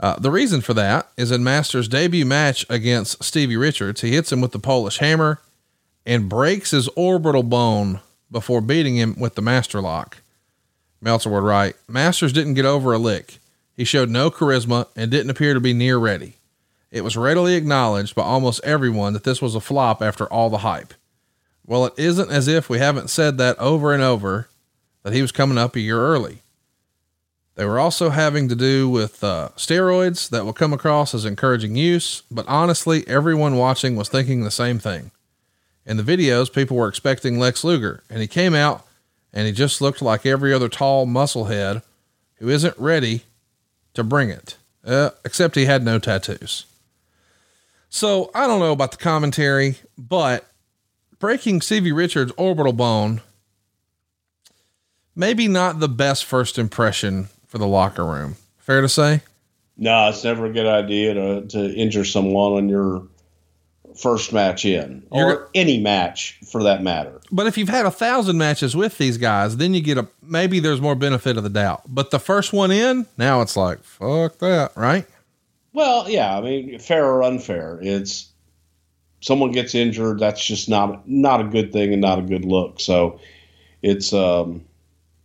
Uh, the reason for that is in Master's debut match against Stevie Richards, he hits him with the Polish hammer and breaks his orbital bone before beating him with the master lock. Meltzer would write, Masters didn't get over a lick. He showed no charisma and didn't appear to be near ready. It was readily acknowledged by almost everyone that this was a flop after all the hype. Well, it isn't as if we haven't said that over and over that he was coming up a year early. They were also having to do with uh, steroids that will come across as encouraging use, but honestly, everyone watching was thinking the same thing. In the videos, people were expecting Lex Luger, and he came out and he just looked like every other tall musclehead who isn't ready to bring it, uh, except he had no tattoos. So I don't know about the commentary, but breaking Stevie Richards' orbital bone, maybe not the best first impression for the locker room. Fair to say? No, it's never a good idea to, to injure someone on your first match in or You're- any match for that matter. But if you've had a thousand matches with these guys, then you get a maybe there's more benefit of the doubt. But the first one in, now it's like fuck that, right? Well, yeah, I mean, fair or unfair, it's someone gets injured. That's just not not a good thing and not a good look. So it's um,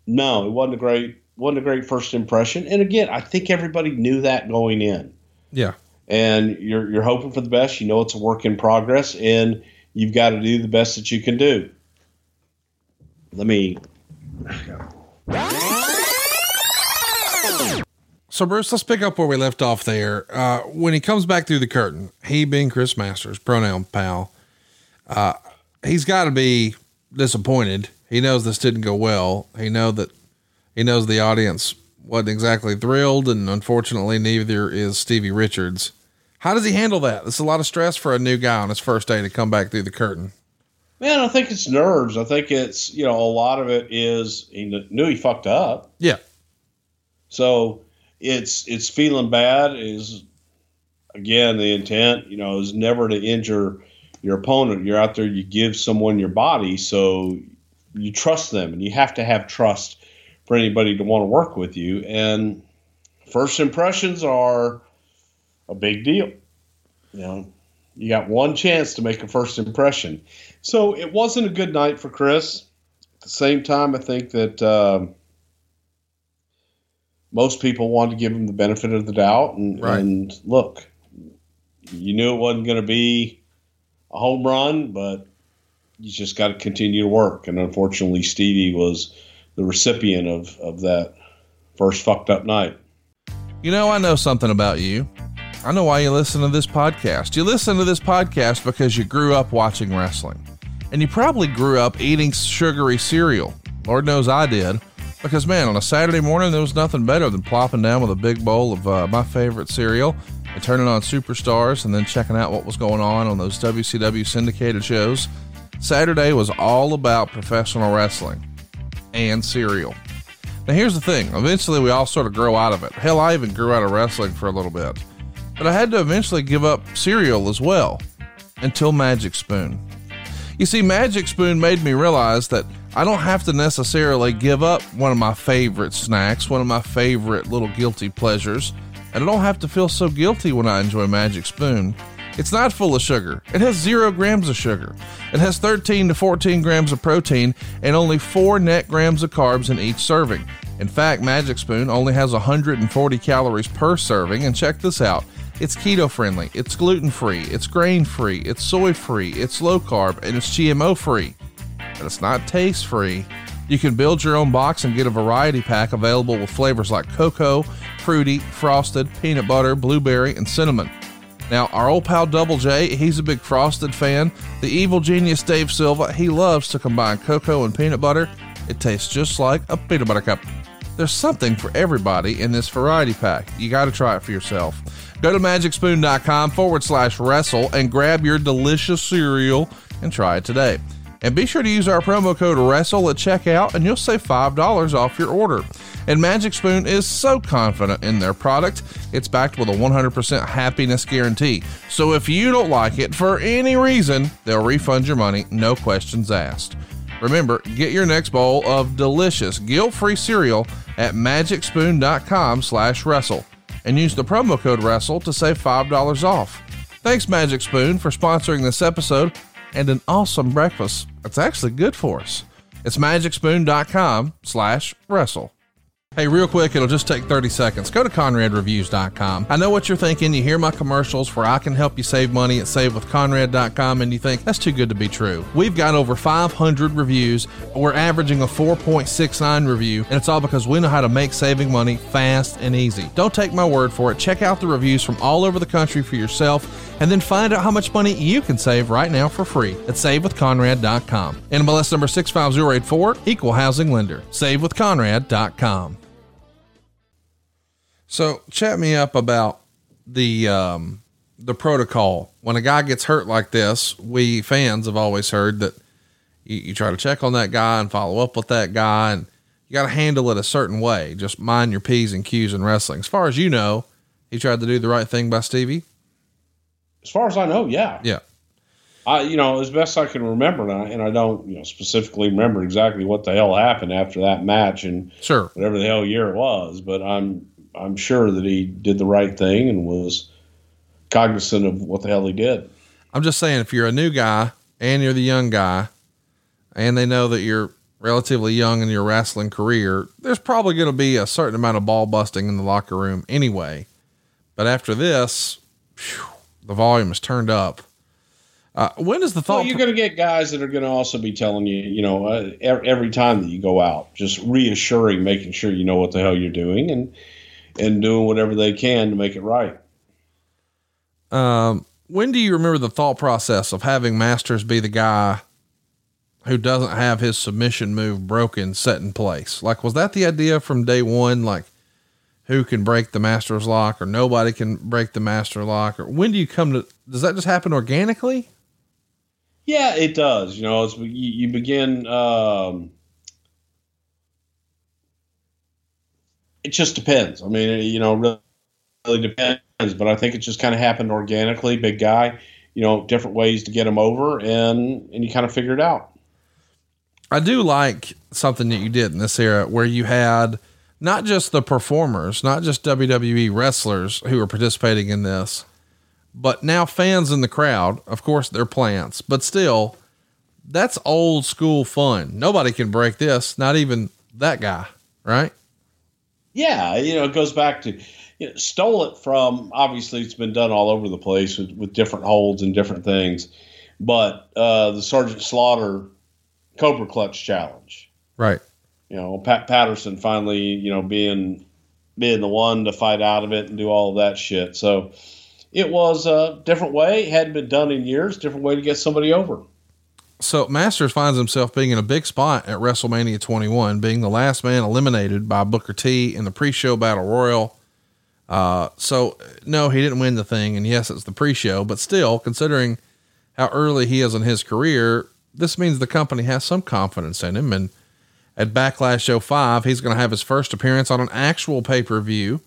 no, it wasn't a great wasn't a great first impression. And again, I think everybody knew that going in. Yeah. And you're you're hoping for the best. You know it's a work in progress, and you've got to do the best that you can do. Let me. So Bruce, let's pick up where we left off there. Uh, when he comes back through the curtain, he being Chris Masters, pronoun pal, uh, he's got to be disappointed. He knows this didn't go well. He know that he knows the audience wasn't exactly thrilled, and unfortunately, neither is Stevie Richards. How does he handle that? It's a lot of stress for a new guy on his first day to come back through the curtain. Man, I think it's nerves. I think it's you know a lot of it is he knew he fucked up, Yeah, so it's it's feeling bad. Is again the intent you know is never to injure your opponent. You're out there, you give someone your body, so you trust them, and you have to have trust for anybody to want to work with you. And first impressions are a big deal. You know, you got one chance to make a first impression. So it wasn't a good night for Chris. At the same time, I think that um, most people wanted to give him the benefit of the doubt. And, Right. and look, you knew it wasn't going to be a home run, but you just got to continue to work. And unfortunately, Stevie was the recipient of, of that first fucked up night. You know, I know something about you. I know why you listen to this podcast. You listen to this podcast because you grew up watching wrestling. And you probably grew up eating sugary cereal. Lord knows I did. Because, man, on a Saturday morning, there was nothing better than plopping down with a big bowl of uh, my favorite cereal and turning on Superstars and then checking out what was going on on those WCW syndicated shows. Saturday was all about professional wrestling and cereal. Now, here's the thing eventually, we all sort of grow out of it. Hell, I even grew out of wrestling for a little bit. But I had to eventually give up cereal as well until Magic Spoon. You see, Magic Spoon made me realize that I don't have to necessarily give up one of my favorite snacks, one of my favorite little guilty pleasures, and I don't have to feel so guilty when I enjoy Magic Spoon. It's not full of sugar. It has zero grams of sugar. It has 13 to 14 grams of protein and only 4 net grams of carbs in each serving. In fact, Magic Spoon only has 140 calories per serving, and check this out. It's keto friendly, it's gluten free, it's grain free, it's soy free, it's low carb, and it's GMO free. But it's not taste free. You can build your own box and get a variety pack available with flavors like cocoa, fruity, frosted, peanut butter, blueberry, and cinnamon. Now, our old pal Double J, he's a big frosted fan. The evil genius Dave Silva, he loves to combine cocoa and peanut butter. It tastes just like a peanut butter cup. There's something for everybody in this variety pack. You got to try it for yourself. Go to magicspoon.com forward slash wrestle and grab your delicious cereal and try it today. And be sure to use our promo code WRESTLE at checkout and you'll save $5 off your order. And Magic Spoon is so confident in their product, it's backed with a 100% happiness guarantee. So if you don't like it for any reason, they'll refund your money, no questions asked. Remember, get your next bowl of delicious guilt-free cereal at magicspoon.com slash wrestle and use the promo code wrestle to save $5 off. Thanks Magic Spoon for sponsoring this episode and an awesome breakfast. It's actually good for us. It's magicspoon.com slash wrestle. Hey, real quick, it'll just take 30 seconds. Go to ConradReviews.com. I know what you're thinking. You hear my commercials for I can help you save money at SaveWithConrad.com, and you think that's too good to be true. We've got over 500 reviews. We're averaging a 4.69 review, and it's all because we know how to make saving money fast and easy. Don't take my word for it. Check out the reviews from all over the country for yourself, and then find out how much money you can save right now for free at SaveWithConrad.com. NMLS number 65084, Equal Housing Lender. SaveWithConrad.com. So chat me up about the um, the protocol when a guy gets hurt like this. We fans have always heard that you, you try to check on that guy and follow up with that guy, and you got to handle it a certain way. Just mind your p's and q's in wrestling. As far as you know, he tried to do the right thing by Stevie. As far as I know, yeah. Yeah. I, you know, as best I can remember, and I, and I don't, you know, specifically remember exactly what the hell happened after that match and sure whatever the hell year it was, but I'm I'm sure that he did the right thing and was cognizant of what the hell he did. I'm just saying, if you're a new guy and you're the young guy, and they know that you're relatively young in your wrestling career, there's probably going to be a certain amount of ball busting in the locker room anyway. But after this, whew, the volume is turned up. Uh, when is the thought? Well, you're going to get guys that are going to also be telling you, you know, uh, every time that you go out, just reassuring, making sure you know what the hell you're doing, and and doing whatever they can to make it right. Um, when do you remember the thought process of having Masters be the guy who doesn't have his submission move broken set in place? Like, was that the idea from day one? Like, who can break the Masters lock or nobody can break the Master lock? Or when do you come to, does that just happen organically? Yeah, it does. You know, as you, you begin, um, it just depends. I mean, you know, really, really depends. But I think it just kind of happened organically. Big guy, you know, different ways to get him over, and and you kind of figure it out. I do like something that you did in this era where you had not just the performers, not just WWE wrestlers who are participating in this, but now fans in the crowd. Of course, they're plants, but still, that's old school fun. Nobody can break this, not even that guy, right? Yeah, you know, it goes back to you know, stole it from. Obviously, it's been done all over the place with, with different holds and different things, but uh, the Sergeant Slaughter Cobra Clutch Challenge, right? You know, Pat Patterson finally, you know, being being the one to fight out of it and do all of that shit. So it was a different way. It hadn't been done in years. Different way to get somebody over. So Masters finds himself being in a big spot at WrestleMania 21, being the last man eliminated by Booker T in the pre-show battle royal. Uh, so no, he didn't win the thing. And yes, it's the pre-show, but still considering how early he is in his career, this means the company has some confidence in him. And at Backlash 05, he's going to have his first appearance on an actual pay-per-view.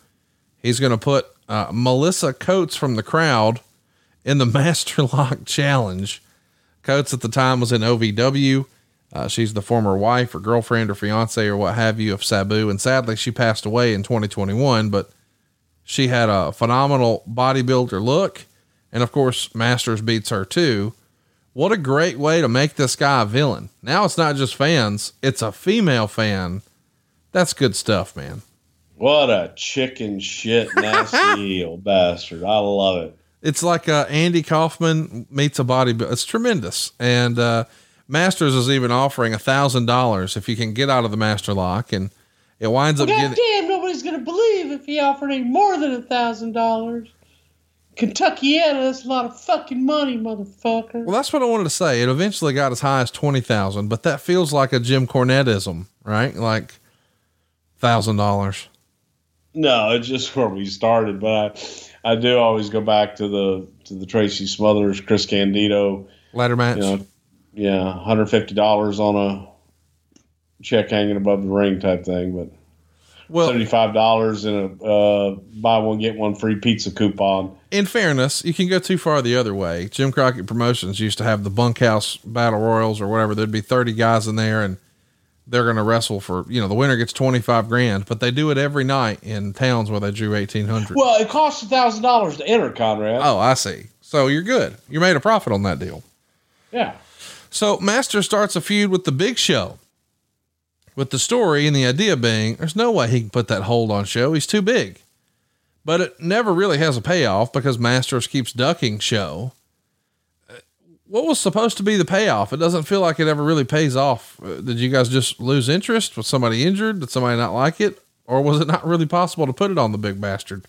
He's going to put uh, Melissa Coates from the crowd in the *laughs* Master Lock Challenge. Coates at the time was in OVW. Uh, she's the former wife or girlfriend or fiance or what have you of Sabu. And sadly, she passed away in 2021, but she had a phenomenal bodybuilder look. And of course, Masters beats her too. What a great way to make this guy a villain. Now it's not just fans, it's a female fan. That's good stuff, man. What a chicken shit nasty *laughs* old bastard. I love it it's like uh, Andy Kaufman meets a bodybuilder. It's tremendous. And uh, Masters is even offering a thousand dollars if you can get out of the master lock, and it winds well, up God getting. damn, nobody's gonna believe if he offered any more than a thousand dollars. Kentuckiana, that's a lot of fucking money, motherfucker. Well, that's what I wanted to say. It eventually got as high as twenty thousand, but that feels like a Jim Cornetteism, right? Like thousand dollars. No, it's just where we started, but. I, I do always go back to the to the Tracy Smothers, Chris Candido ladder match. You know, yeah, one hundred fifty dollars on a check hanging above the ring type thing, but well, seventy five dollars in a uh, buy one get one free pizza coupon. In fairness, you can go too far the other way. Jim Crockett Promotions used to have the bunkhouse battle royals or whatever. There'd be thirty guys in there, and they're going to wrestle for, you know, the winner gets 25 grand, but they do it every night in towns where they drew 1800. Well, it costs a thousand dollars to enter Conrad. Oh, I see. So you're good. You made a profit on that deal. Yeah. So Master starts a feud with the big show. With the story and the idea being, there's no way he can put that hold on show. He's too big. But it never really has a payoff because Masters keeps ducking show. Uh, What was supposed to be the payoff? It doesn't feel like it ever really pays off. Uh, Did you guys just lose interest? Was somebody injured? Did somebody not like it? Or was it not really possible to put it on the big bastard?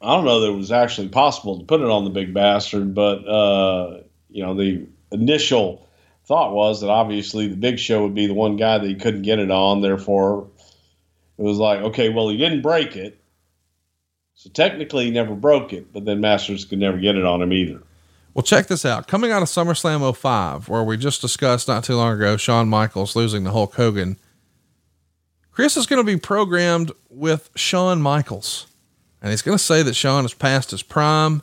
I don't know that it was actually possible to put it on the big bastard, but uh, you know, the initial thought was that obviously the big show would be the one guy that he couldn't get it on. Therefore, it was like, okay, well, he didn't break it. So technically, he never broke it, but then Masters could never get it on him either. Well, check this out. Coming out of SummerSlam 05, where we just discussed not too long ago, Shawn Michaels losing to Hulk Hogan. Chris is going to be programmed with Shawn Michaels, and he's going to say that Shawn is past his prime.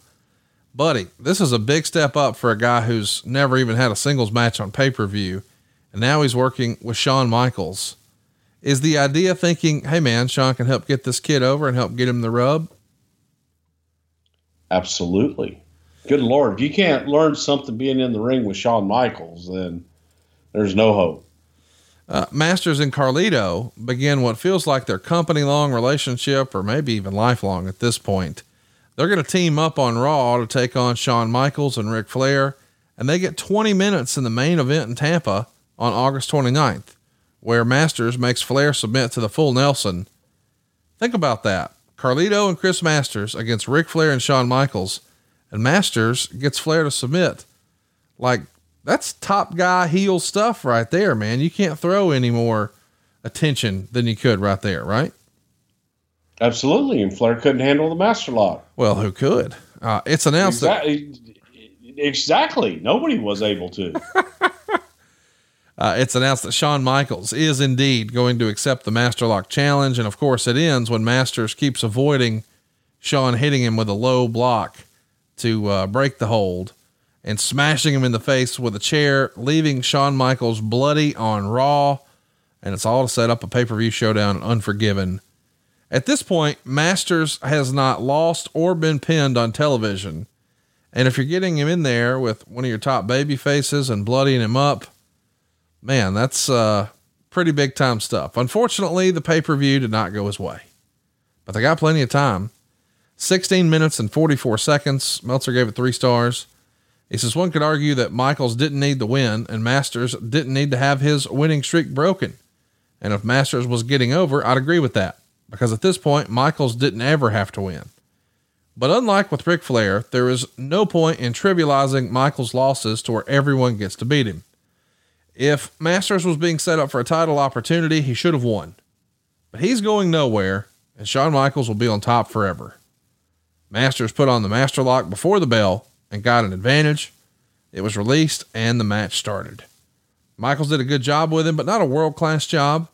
Buddy, this is a big step up for a guy who's never even had a singles match on pay per view, and now he's working with Shawn Michaels. Is the idea thinking, hey man, Shawn can help get this kid over and help get him the rub? Absolutely. Good Lord. If you can't learn something being in the ring with Shawn Michaels, then there's no hope. Uh, Masters and Carlito begin what feels like their company long relationship, or maybe even lifelong at this point. They're going to team up on Raw to take on Shawn Michaels and Ric Flair, and they get 20 minutes in the main event in Tampa on August 29th, where Masters makes Flair submit to the full Nelson. Think about that. Carlito and Chris Masters against Ric Flair and Shawn Michaels, and Masters gets Flair to submit. Like, that's top guy heel stuff right there, man. You can't throw any more attention than you could right there, right? Absolutely. And Flair couldn't handle the master lock. Well, who could? Uh, it's announced that Exactly. Exactly. Nobody was able to. *laughs* Uh, it's announced that Shawn Michaels is indeed going to accept the Master Lock challenge. And of course, it ends when Masters keeps avoiding Shawn hitting him with a low blow to uh, break the hold and smashing him in the face with a chair, leaving Shawn Michaels bloody on Raw. And it's all to set up a pay per view showdown Unforgiven. At this point, Masters has not lost or been pinned on television. And if you're getting him in there with one of your top baby faces and bloodying him up, man, that's uh, pretty big time stuff. Unfortunately, the pay per view did not go his way, but they got plenty of time. 16 minutes and 44 seconds. Meltzer gave it three stars. He says one could argue that Michaels didn't need the win and Masters didn't need to have his winning streak broken. And if Masters was getting over, I'd agree with that because at this point, Michaels didn't ever have to win. But unlike with Ric Flair, there is no point in trivializing Michaels' losses to where everyone gets to beat him. If Masters was being set up for a title opportunity, he should have won. But he's going nowhere, and Shawn Michaels will be on top forever. Masters put on the Master Lock before the bell and got an advantage. It was released, and the match started. Michaels did a good job with him, but not a world class job.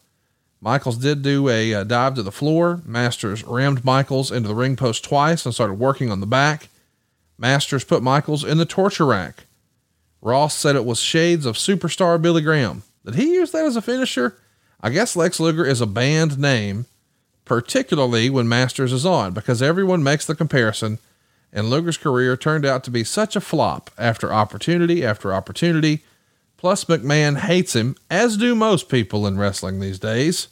Michaels did do a, uh dive to the floor. Masters rammed Michaels into the ring post twice and started working on the back. Masters put Michaels in the torture rack. Ross said it was shades of superstar Billy Graham. Did he use that as a finisher? I guess Lex Luger is a banned name, particularly when Masters is on, because everyone makes the comparison, and Luger's career turned out to be such a flop after opportunity after opportunity. Plus, McMahon hates him, as do most people in wrestling these days.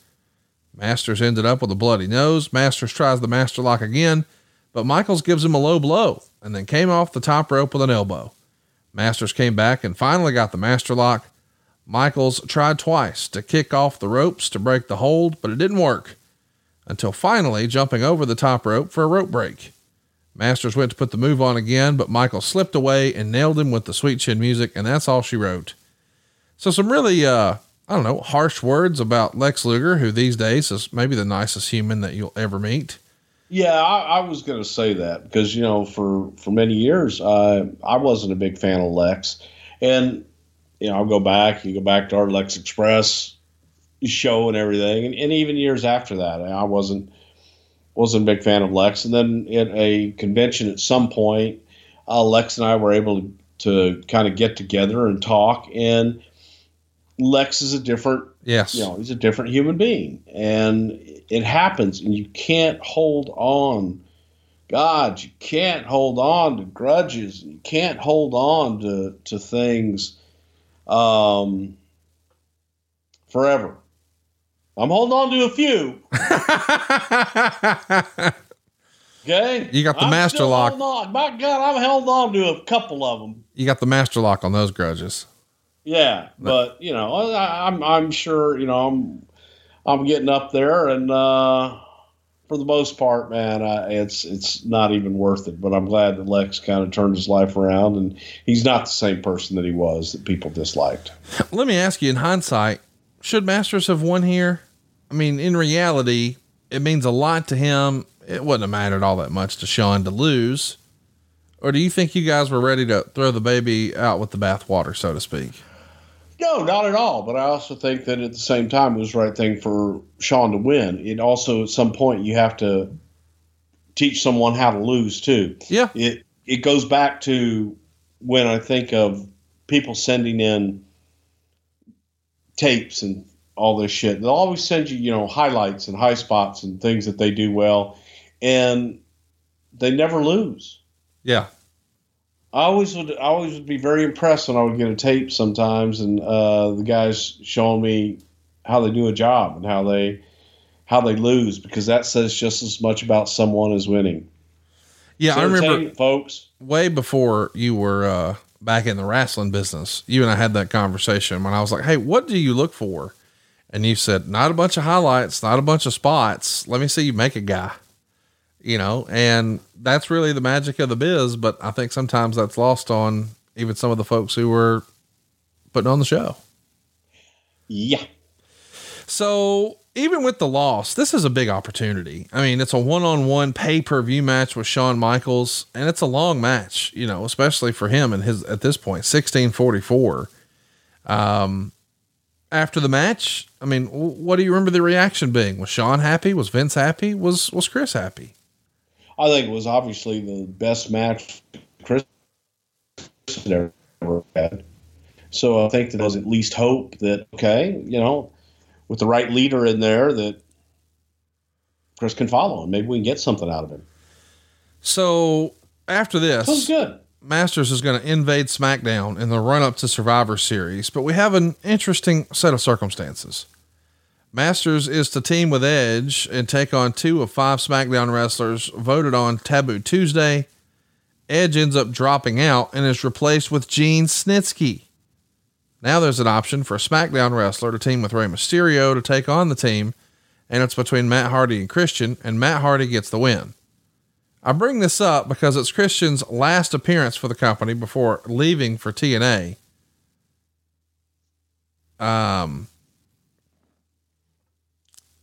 Masters ended up with a bloody nose. Masters tries the master lock again, but Michaels gives him a low blow and then came off the top rope with an elbow. Masters came back and finally got the master lock. Michaels tried twice to kick off the ropes to break the hold, but it didn't work until finally jumping over the top rope for a rope break. Masters went to put the move on again, but Michael slipped away and nailed him with the sweet chin music, and that's all she wrote. So some really, uh, I don't know, harsh words about Lex Luger, who these days is maybe the nicest human that you'll ever meet. Yeah, I, I was going to say that because you know, for for many years, uh, I wasn't a big fan of Lex, and you know, I'll go back. You go back to our Lex Express show and everything, and, and even years after that, I wasn't wasn't a big fan of Lex. And then at a convention at some point, uh, Lex and I were able to, to kind of get together and talk, and Lex is a different Yes. you know, he's a different human being, and it happens, and you can't hold on. God, you can't hold on to grudges. You can't hold on to to things um, forever. I'm holding on to a few. *laughs* okay. You got the I'm master lock. on. My God, I'm held on to a couple of them. You got the master lock on those grudges. Yeah, but you know, I, I'm I'm sure you know I'm I'm getting up there, and uh, for the most part, man, I, it's it's not even worth it. But I'm glad that Lex kind of turned his life around, and he's not the same person that he was that people disliked. Let me ask you in hindsight, should Masters have won here? I mean, in reality, it means a lot to him. It wouldn't have mattered all that much to Shawn to lose. Or do you think you guys were ready to throw the baby out with the bathwater, so to speak? No, not at all. But I also think that at the same time, it was the right thing for Shawn to win. It also, at some point, you have to teach someone how to lose too. Yeah. It it goes back to when I think of people sending in tapes and all this shit. They'll always send you, you know, highlights and high spots and things that they do well, and they never lose. Yeah. I always would I always would be very impressed when I would get a tape sometimes and uh, the guys showing me how they do a job and how they how they lose because that says just as much about someone as winning. Yeah, It's I remember entertainment, folks. way before you were uh, back in the wrestling business. You and I had that conversation when I was like, "Hey, what do you look for?" And you said, "Not a bunch of highlights, not a bunch of spots. Let me see you make a guy." You know, and that's really the magic of the biz. But I think sometimes that's lost on even some of the folks who were putting on the show. Yeah. So even with the loss, this is a big opportunity. I mean, it's a one-on-one pay-per-view match with Shawn Michaels, and it's a long match, you know, especially for him and his at this point, sixteen forty-four. Um, after the match, I mean, what do you remember the reaction being? Was Shawn happy? Was Vince happy? Was was Chris happy? I think it was obviously the best match Chris had ever had. So I think that there's at least hope that okay, you know, with the right leader in there, that Chris can follow and maybe we can get something out of him. So after this, Sounds good. Masters is going to invade SmackDown in the run up to Survivor Series, but we have an interesting set of circumstances. Masters is to team with Edge and take on two of five SmackDown wrestlers voted on Taboo Tuesday. Edge ends up dropping out and is replaced with Gene Snitsky. Now there's an option for a SmackDown wrestler to team with Rey Mysterio to take on the team, and it's between Matt Hardy and Christian, and Matt Hardy gets the win. I bring this up because it's Christian's last appearance for the company before leaving for TNA. Um,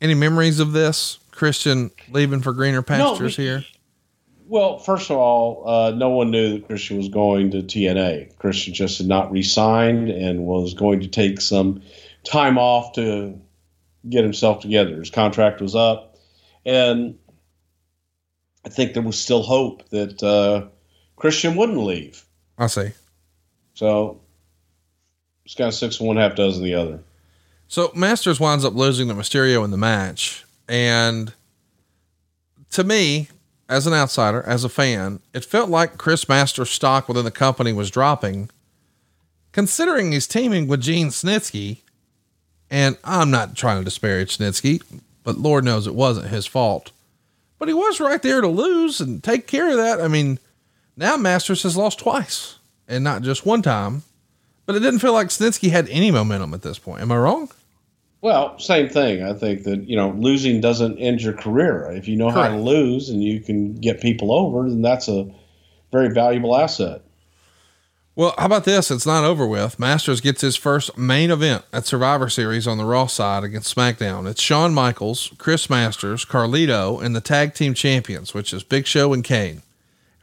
any memories of this? Christian leaving for greener pastures we- here? Well, first of all, uh, no one knew that Christian was going to TNA. Christian just had not re-signed and was going to take some time off to get himself together. His contract was up, and I think there was still hope that uh, Christian wouldn't leave. I see. So it's kind of six and one half dozen the other. So Masters winds up losing to Mysterio in the match. And to me, as an outsider, as a fan, it felt like Chris Masters' stock within the company was dropping, considering he's teaming with Gene Snitsky. And I'm not trying to disparage Snitsky, but Lord knows it wasn't his fault. But he was right there to lose and take care of that. I mean, now Masters has lost twice and not just one time. But it didn't feel like Snitsky had any momentum at this point. Am I wrong? Well, same thing. I think that you know losing doesn't end your career. If you know how to lose and you can get people over, then that's a very valuable asset. Well, how about this? It's not over with. Masters gets his first main event at Survivor Series on the Raw side against SmackDown. It's Shawn Michaels, Chris Masters, Carlito, and the tag team champions, which is Big Show and Kane.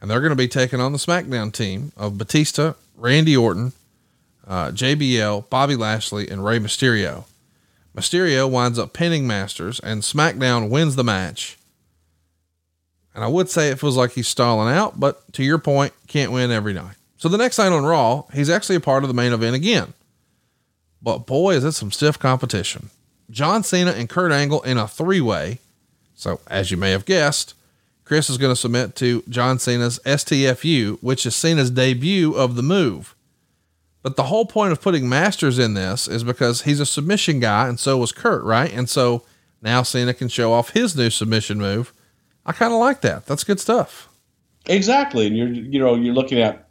And they're going to be taking on the SmackDown team of Batista, Randy Orton, uh, JBL, Bobby Lashley, and Rey Mysterio. Mysterio winds up pinning Masters, and SmackDown wins the match. And I would say it feels like he's stalling out, but to your point, can't win every night. So the next night on Raw, he's actually a part of the main event again. But boy, is it some stiff competition. John Cena and Kurt Angle in a three way. So, as you may have guessed, Chris is going to submit to John Cena's STFU, which is Cena's debut of the move. But the whole point of putting Masters in this is because he's a submission guy, and so was Kurt, right? And so now Cena can show off his new submission move. I kind of like that. That's good stuff. Exactly, and you're you know you're looking at.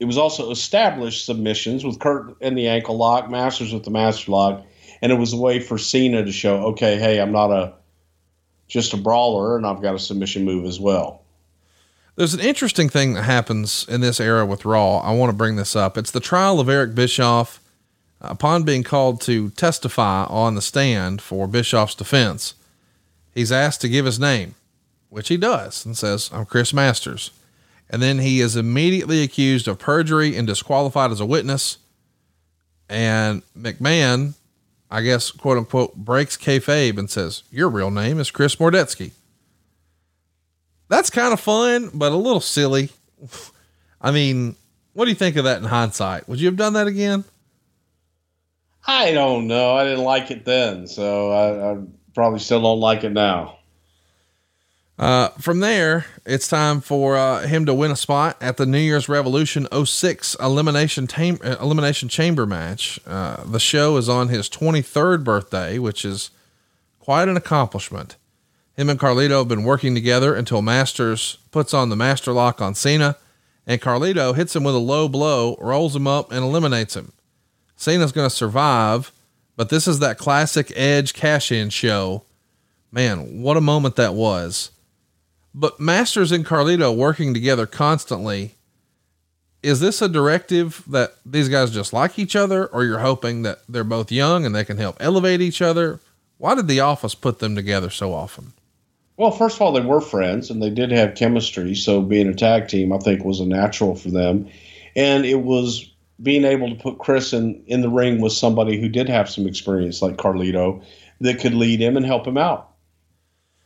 It was also established submissions with Kurt and the ankle lock, Masters with the master lock, and it was a way for Cena to show, okay, hey, I'm not a just a brawler, and I've got a submission move as well. There's an interesting thing that happens in this era with Raw. I want to bring this up. It's the trial of Eric Bischoff. Uh, upon being called to testify on the stand for Bischoff's defense, he's asked to give his name, which he does, and says, I'm Chris Masters. And then he is immediately accused of perjury and disqualified as a witness. And McMahon, I guess, quote unquote, breaks kayfabe and says, Your real name is Chris Mordetsky. That's kind of fun, but a little silly. I mean, what do you think of that in hindsight? Would you have done that again? I don't know. I didn't like it then, so I, I probably still don't like it now. Uh, from there, it's time for uh, him to win a spot at the New Year's Revolution 06 elimination tam- uh, elimination chamber match. Uh, the show is on his 23rd birthday, which is quite an accomplishment. Him and Carlito have been working together until Masters puts on the master lock on Cena, and Carlito hits him with a low blow, rolls him up, and eliminates him. Cena's going to survive, but this is that classic Edge cash in show. Man, what a moment that was. But Masters and Carlito working together constantly. Is this a directive that these guys just like each other, or you're hoping that they're both young and they can help elevate each other? Why did the office put them together so often? Well, first of all, they were friends and they did have chemistry. So being a tag team, I think, was a natural for them. And it was being able to put Chris in, in the ring with somebody who did have some experience, like Carlito, that could lead him and help him out.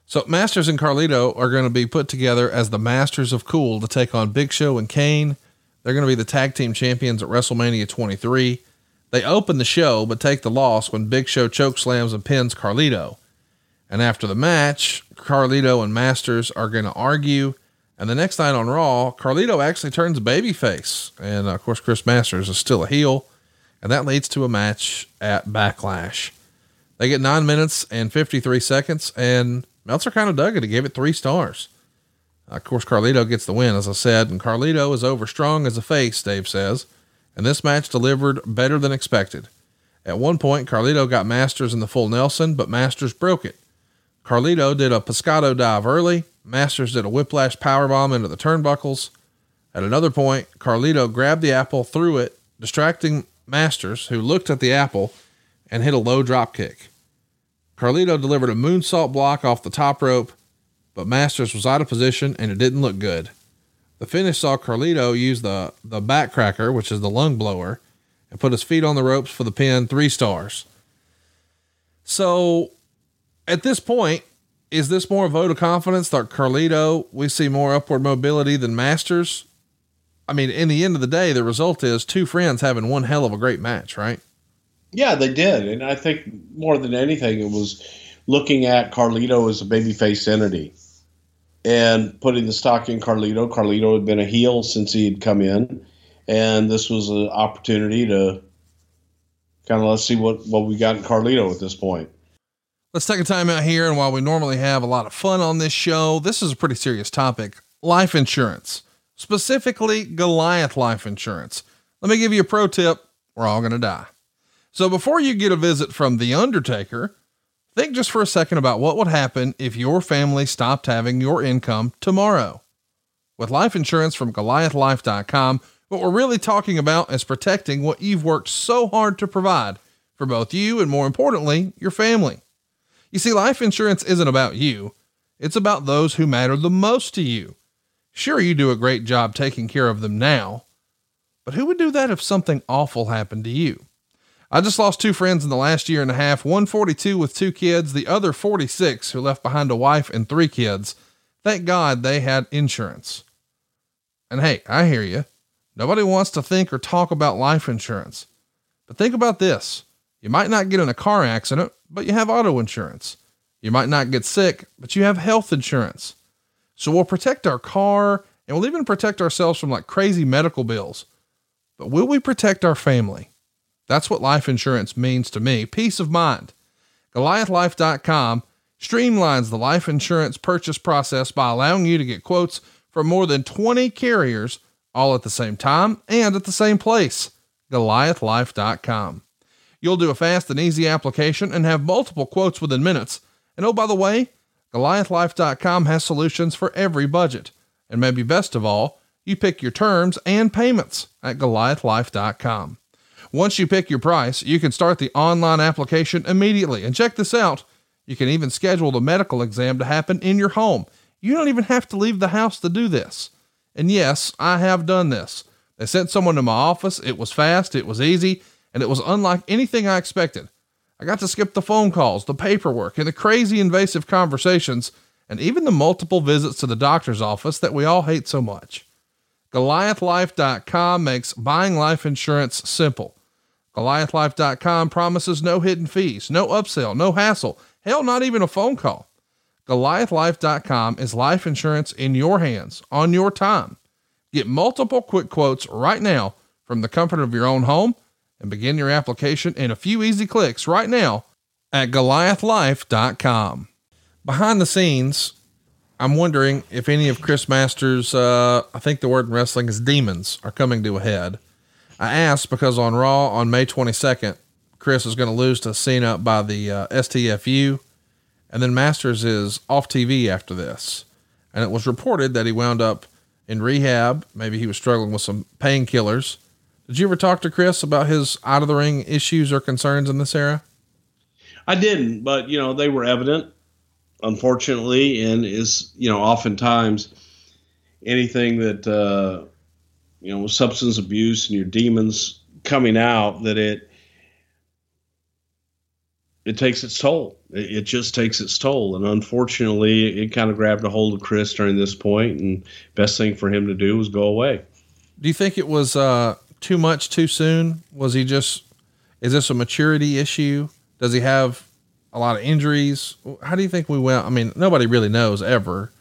So Masters and Carlito are going to be put together as the Masters of Cool to take on Big Show and Kane. They're going to be the tag team champions at WrestleMania 23. They open the show, but take the loss when Big Show choke slams and pins Carlito. And after the match, Carlito and Masters are going to argue. And the next night on Raw, Carlito actually turns babyface. And uh, of course, Chris Masters is still a heel. And that leads to a match at Backlash. They get nine minutes and 53 seconds. And Meltzer kind of dug it. He gave it three stars. Uh, of course, Carlito gets the win, as I said, and Carlito is over strong as a face, Dave says, and this match delivered better than expected. At one point, Carlito got Masters in the full Nelson, but Masters broke it. Carlito did a pescado dive early. Masters did a whiplash powerbomb into the turnbuckles. At another point, Carlito grabbed the apple, threw it, distracting Masters, who looked at the apple and hit a low drop kick. Carlito delivered a moonsault block off the top rope, but Masters was out of position and it didn't look good. The finish saw Carlito use the, the backcracker, which is the lung blower, and put his feet on the ropes for the pin, three stars. So at this point, is this more a vote of confidence that Carlito, we see more upward mobility than Masters? I mean, in the end of the day, the result is two friends having one hell of a great match, right? Yeah, they did. And I think more than anything, it was looking at Carlito as a babyface entity and putting the stock in Carlito. Carlito had been a heel since he had come in. And this was an opportunity to kind of let's see what, what we got in Carlito at this point. Let's take a time out here. And while we normally have a lot of fun on this show, this is a pretty serious topic life insurance, specifically Goliath life insurance. Let me give you a pro tip. We're all going to die. So before you get a visit from The Undertaker, think just for a second about what would happen if your family stopped having your income tomorrow. With life insurance from GoliathLife.com, what we're really talking about is protecting what you've worked so hard to provide for both you and, more importantly, your family. You see, life insurance isn't about you, it's about those who matter the most to you. Sure, you do a great job taking care of them now, but who would do that if something awful happened to you? I just lost two friends in the last year and a half, one 42 with two kids, the other 46 who left behind a wife and three kids. Thank God they had insurance. And hey, I hear you. Nobody wants to think or talk about life insurance. But think about this. You might not get in a car accident, but you have auto insurance. You might not get sick, but you have health insurance. So we'll protect our car and we'll even protect ourselves from like crazy medical bills. but will we protect our family? That's what life insurance means to me. Peace of mind. Goliathlife.com streamlines the life insurance purchase process by allowing you to get quotes from more than 20 carriers all at the same time and at the same place. Goliathlife.com. You'll do a fast and easy application and have multiple quotes within minutes. And oh, by the way, Goliathlife.com has solutions for every budget. And maybe best of all, you pick your terms and payments at Goliathlife.com. Once you pick your price, you can start the online application immediately. And check this out you can even schedule the medical exam to happen in your home. You don't even have to leave the house to do this. And yes, I have done this. They sent someone to my office. It was fast, it was easy, and it was unlike anything I expected. I got to skip the phone calls, the paperwork, and the crazy invasive conversations, and even the multiple visits to the doctor's office that we all hate so much. Goliathlife.com makes buying life insurance simple. Goliathlife.com promises no hidden fees, no upsell, no hassle, hell, not even a phone call. Goliathlife.com is life insurance in your hands on your time. Get multiple quick quotes right now from the comfort of your own home and begin your application in a few easy clicks right now at goliathlife.com. Behind the scenes, I'm wondering if any of Chris Masters, uh, I think the word in wrestling is demons, are coming to a head. I asked because on Raw on May 22nd, Chris is going to lose to Cena by the uh, STFU, and then Masters is off TV after this. And it was reported that he wound up in rehab. Maybe he was struggling with some painkillers. Did you ever talk to Chris about his out of the ring issues or concerns in this era? I didn't, but you know they were evident, unfortunately, and is you know oftentimes anything that uh, you know substance abuse and your demons coming out that it it takes its toll. It, it, just takes its toll, and unfortunately, it kind of grabbed a hold of Chris during this point, and best thing for him to do was go away. Do you think it was uh, too much too soon? Was he just? Is this a maturity issue? Does he have a lot of injuries? How do you think we went? I mean, nobody really knows ever,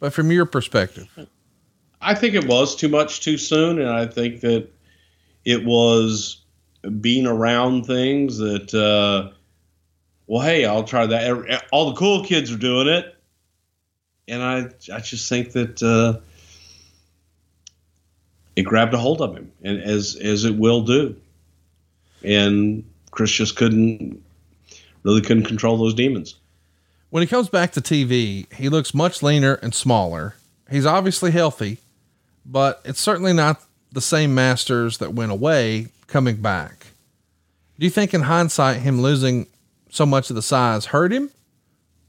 but from your perspective, I think it was too much too soon, and I think that it was being around things that. Uh, well, hey, I'll try that. All the cool kids are doing it, and I I just think that uh, it grabbed a hold of him, and as as it will do, and Chris just couldn't really couldn't control those demons. When he comes back to TV, he looks much leaner and smaller. He's obviously healthy, but it's certainly not the same masters that went away coming back. Do you think in hindsight him losing so much of the size hurt him,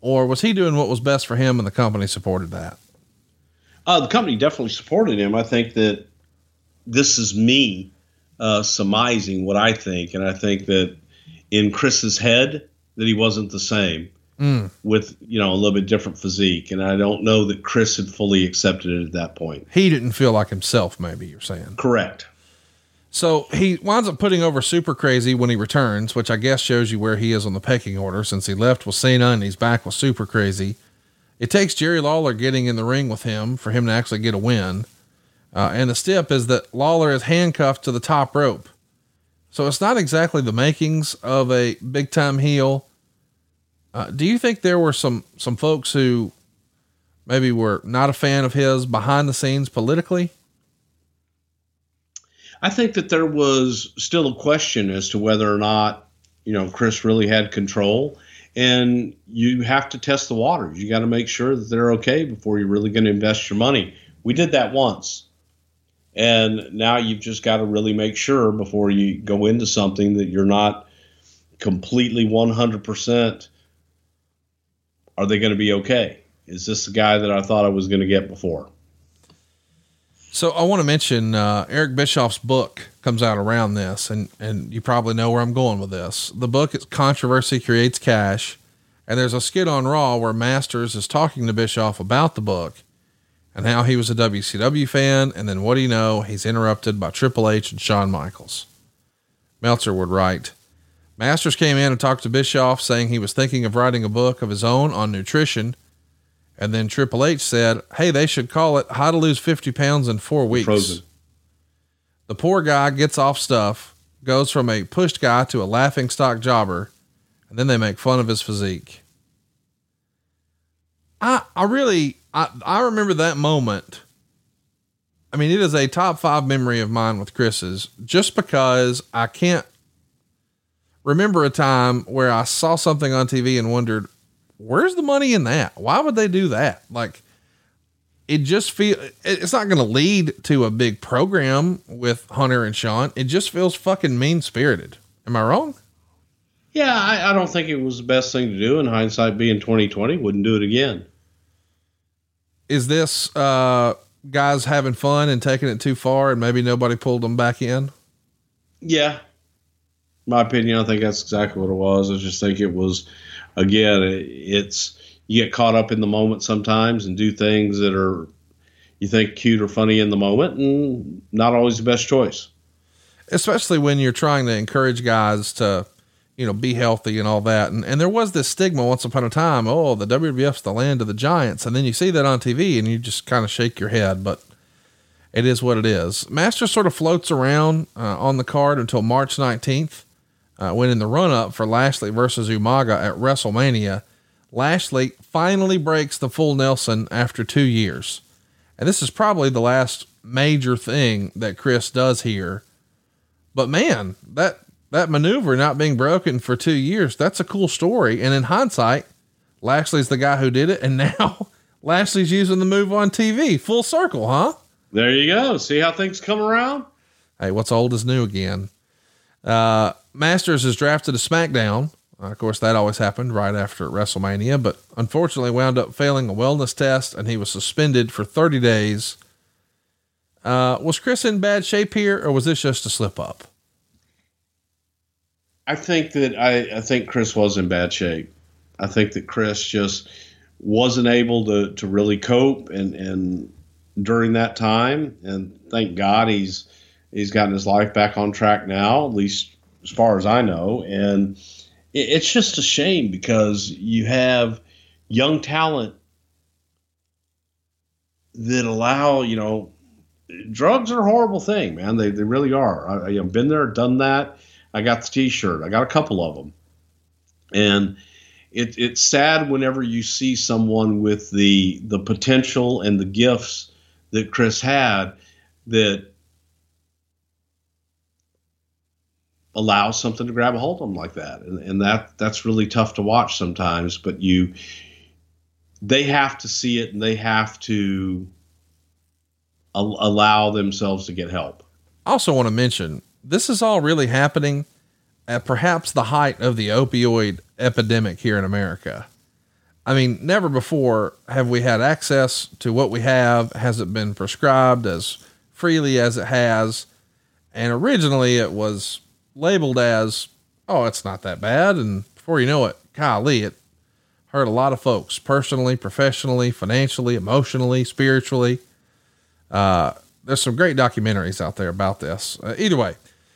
or was he doing what was best for him and the company supported that? Uh, the company definitely supported him. I think that this is me uh, surmising what I think, and I think that in Chris's head that he wasn't the same mm. with you know a little bit different physique, and I don't know that Chris had fully accepted it at that point. He didn't feel like himself. Maybe you're saying correct. So he winds up putting over super crazy when he returns, which I guess shows you where he is on the pecking order since he left with Cena and he's back with super crazy. It takes Jerry Lawler getting in the ring with him for him to actually get a win. Uh, and the stip is that Lawler is handcuffed to the top rope. So it's not exactly the makings of a big time heel. Uh, do you think there were some, some folks who maybe were not a fan of his behind the scenes politically? I think that there was still a question as to whether or not, you know, Chris really had control. And you have to test the waters. You got to make sure that they're okay before you're really going to invest your money. We did that once. And now you've just got to really make sure before you go into something that you're not completely 100% are they going to be okay? Is this the guy that I thought I was going to get before? So I want to mention uh, Eric Bischoff's book comes out around this, and and you probably know where I'm going with this. The book is "Controversy Creates Cash," and there's a skit on Raw where Masters is talking to Bischoff about the book and how he was a WCW fan, and then what do you know? He's interrupted by Triple H and Shawn Michaels. Meltzer would write. Masters came in and talked to Bischoff, saying he was thinking of writing a book of his own on nutrition and then Triple H said, Hey, they should call it How to Lose 50 Pounds in Four Weeks. Frozen. The poor guy gets off stuff, goes from a pushed guy to a laughing stock jobber, and then they make fun of his physique. I I really I, I remember that moment. I mean, it is a top five memory of mine with Chris's just because I can't remember a time where I saw something on TV and wondered, where's the money in that? Why would they do that? Like, it just feel it's not going to lead to a big program with Hunter and Shawn. It just feels fucking mean spirited. Am I wrong? Yeah, I, I don't think it was the best thing to do. In hindsight, being twenty twenty, wouldn't do it again. Is this uh, guys having fun and taking it too far, and maybe nobody pulled them back in? Yeah, my opinion, I think that's exactly what it was. I just think it was, again, it's you get caught up in the moment sometimes and do things that are you think cute or funny in the moment, and not always the best choice. Especially when you're trying to encourage guys to, you know, be healthy and all that. And and there was this stigma once upon a time. Oh, the WWF's the land of the giants, and then you see that on TV, and you just kind of shake your head, but. It is what it is. Master sort of floats around uh, on the card until March 19th uh, when in the run up for Lashley versus Umaga at WrestleMania, Lashley finally breaks the full Nelson after two years. And this is probably the last major thing that Chris does here. But man, that, that maneuver not being broken for two years, that's a cool story. And in hindsight, Lashley's the guy who did it. And *laughs* now Lashley's using the move on TV. Full circle, huh? There you go. See how things come around? Hey, what's old is new again. Uh, Masters is drafted to SmackDown. Uh, of course, that always happened right after WrestleMania, but unfortunately wound up failing a wellness test and he was suspended for 30 days. Uh, was Chris in bad shape here or was this just a slip up? I think that I, I think Chris was in bad shape. I think that Chris just wasn't able to, to really cope and, and during that time. And thank God he's he's gotten his life back on track now, at least as far as I know. And it, it's just a shame because you have young talent that allow, you know, drugs are a horrible thing, man. They, they really are. I, have been there, done that. I got the T-shirt. I got a couple of them, and it, it's sad whenever you see someone with the the potential and the gifts that Chris had that allow something to grab a hold of them like that, and, and that that's really tough to watch sometimes. But you, they have to see it, and they have to al- allow themselves to get help. I also want to mention this is all really happening at perhaps the height of the opioid epidemic here in America. I mean, never before have we had access to what we have. Has it been prescribed as freely as it has? And originally it was labeled as, oh, it's not that bad. And before you know it, golly, it hurt a lot of folks personally, professionally, financially, emotionally, spiritually. Uh, there's some great documentaries out there about this. Uh, either way,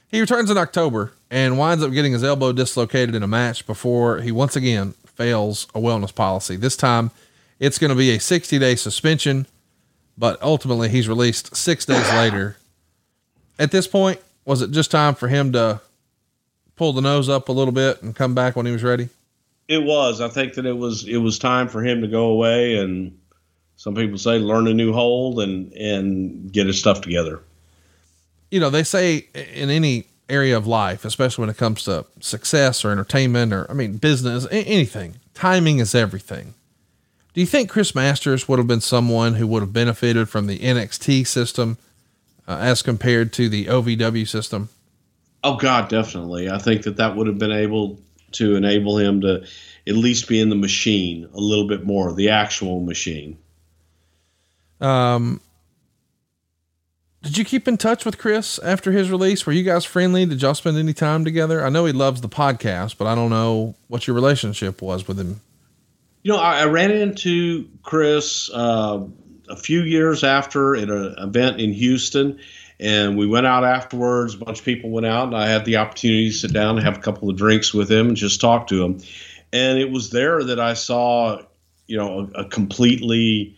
he returns in October and winds up getting his elbow dislocated in a match before he once again fails a wellness policy. This time it's going to be a 60 day suspension, but ultimately he's released six days *laughs* later. At this point, was it just time for him to pull the nose up a little bit and come back when he was ready? It was. I think that it was it was time for him to go away and some people say learn a new hold and and get his stuff together. You know, they say in any area of life, especially when it comes to success or entertainment or I mean business, anything, timing is everything. Do you think Chris Masters would have been someone who would have benefited from the NXT system uh, as compared to the OVW system? Oh God, definitely. I think that that would have been able to enable him to at least be in the machine a little bit more, the actual machine. Um, did you keep in touch with Chris after his release? Were you guys friendly? Did y'all spend any time together? I know he loves the podcast, but I don't know what your relationship was with him. You know, I, I ran into Chris uh, a few years after at an event in Houston, and we went out afterwards. A bunch of people went out, and I had the opportunity to sit down and have a couple of drinks with him and just talk to him. And it was there that I saw, you know, a, a completely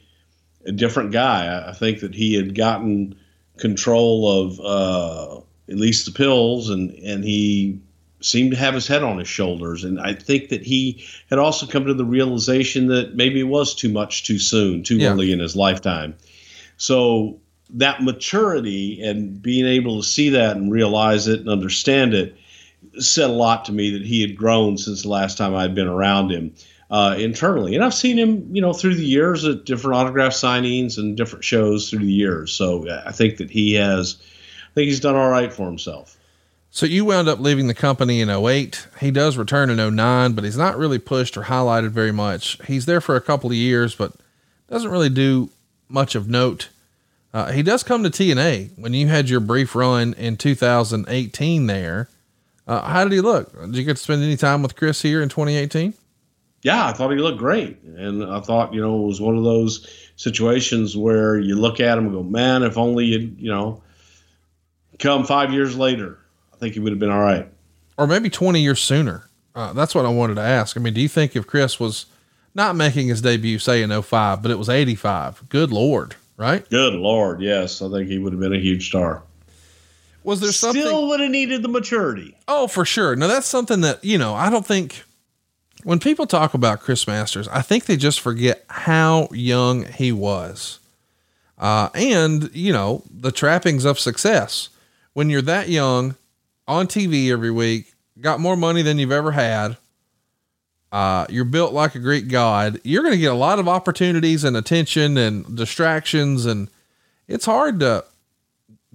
different guy. I think that he had gotten control of uh, at least the pills, and and he seemed to have his head on his shoulders. And I think that he had also come to the realization that maybe it was too much too soon, too Yeah. early in his lifetime. So that maturity and being able to see that and realize it and understand it said a lot to me that he had grown since the last time I'd been around him uh, internally. And I've seen him, you know, through the years at different autograph signings and different shows through the years. So I think that he has, I think he's done all right for himself. So you wound up leaving the company in 08. He does return in 09, but he's not really pushed or highlighted very much. He's there for a couple of years, but doesn't really do much of note. Uh, he does come to TNA when you had your brief run in 2018 there. Uh, how did he look? Did you get to spend any time with Chris here in 2018? Yeah, I thought he looked great. And I thought, you know, it was one of those situations where you look at him and go, man, if only you'd, you know, come five years later, I think he would have been all right. Or maybe 20 years sooner. Uh, that's what I wanted to ask. I mean, do you think if Chris was not making his debut, say in 05, but it was 85, good Lord, right? Good Lord. Yes. I think he would have been a huge star. Was there something? Still would have needed the maturity. Oh, for sure. Now that's something that, you know, I don't think when people talk about Chris Masters, I think they just forget how young he was. Uh, and, you know, the trappings of success. When you're that young on TV every week, got more money than you've ever had, uh, you're built like a Greek god, you're going to get a lot of opportunities and attention and distractions. And it's hard to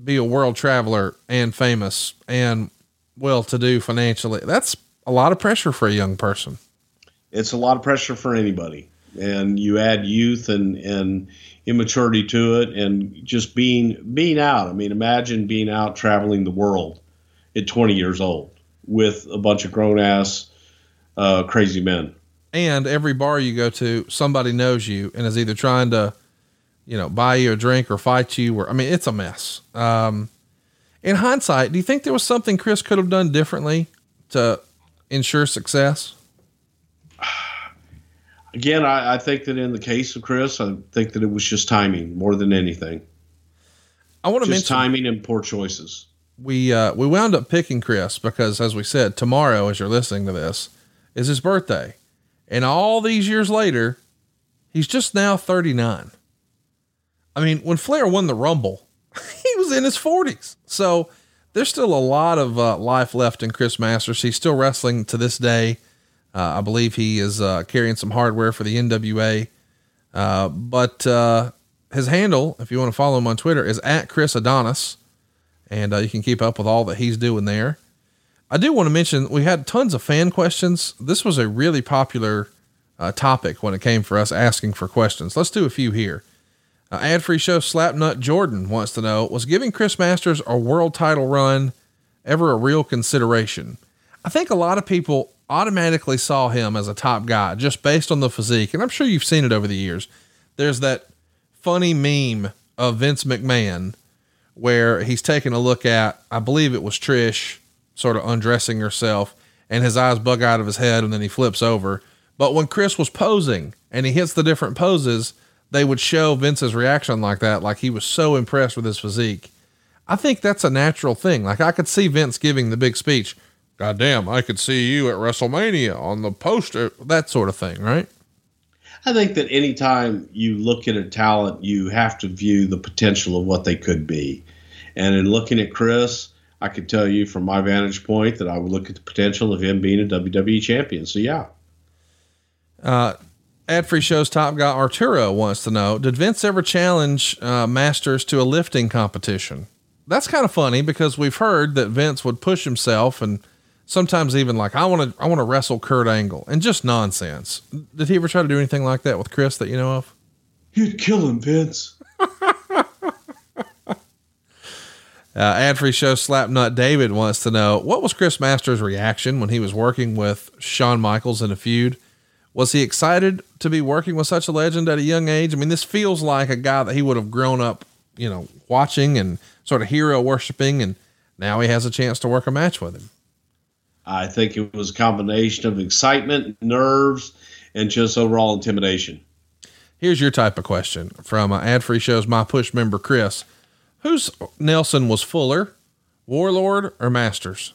be a world traveler and famous and well to do financially. That's a lot of pressure for a young person. It's a lot of pressure for anybody. And you add youth and, and immaturity to it and just being being out. I mean, imagine being out traveling the world at 20 years old with a bunch of grown ass uh, crazy men. And every bar you go to, somebody knows you and is either trying to, you know, buy you a drink or fight you or, I mean, it's a mess. Um, in hindsight, do you think there was something Chris could have done differently to ensure success? Again, I, I think that in the case of Chris, I think that it was just timing more than anything. I want to Just mention timing and poor choices. we uh, we wound up picking Chris because, as we said, tomorrow, as you're listening to this, is his birthday, and all these years later, he's just now 39. I mean, when Flair won the Rumble, *laughs* he was in his 40s, so there's still a lot of uh, life left in Chris Masters. He's still wrestling to this day. Uh, I believe he is uh, carrying some hardware for the NWA, uh, but his handle, if you want to follow him on Twitter, is at Chris Adonis and you can keep up with all that he's doing there. I do want to mention we had tons of fan questions. This was a really popular uh, topic when it came for us asking for questions. Let's do a few here. Uh, ad free show Slapnut Jordan wants to know Was giving Chris Masters a world title run ever a real consideration? I think a lot of people automatically saw him as a top guy just based on the physique. And I'm sure you've seen it over the years. There's that funny meme of Vince McMahon where he's taking a look at, I believe it was Trish sort of undressing herself and his eyes bug out of his head and then he flips over. But when Chris was posing and he hits the different poses, they would show Vince's reaction like that, like he was so impressed with his physique. I think that's a natural thing. Like I could see Vince giving the big speech. God damn, I could see you at WrestleMania on the poster, that sort of thing, right? I think that anytime you look at a talent, you have to view the potential of what they could be. And in looking at Chris, I could tell you from my vantage point that I would look at the potential of him being a WWE champion. So, yeah. Uh, Ad free shows top guy Arturo wants to know Did Vince ever challenge uh, Masters to a lifting competition? That's kind of funny because we've heard that Vince would push himself and sometimes even like, I want to, I want to wrestle Kurt Angle and just nonsense. Did he ever try to do anything like that with Chris that you know of? You'd kill him, Vince. *laughs* Uh, ad free show Slapnut David wants to know what was Chris Masters' reaction when he was working with Shawn Michaels in a feud? Was he excited to be working with such a legend at a young age? I mean, this feels like a guy that he would have grown up, you know, watching and sort of hero worshiping, and now he has a chance to work a match with him. I think it was a combination of excitement, nerves, and just overall intimidation. Here's your type of question from uh, ad free shows My Push member Chris. Whose Nelson was Fuller, Warlord, or Masters?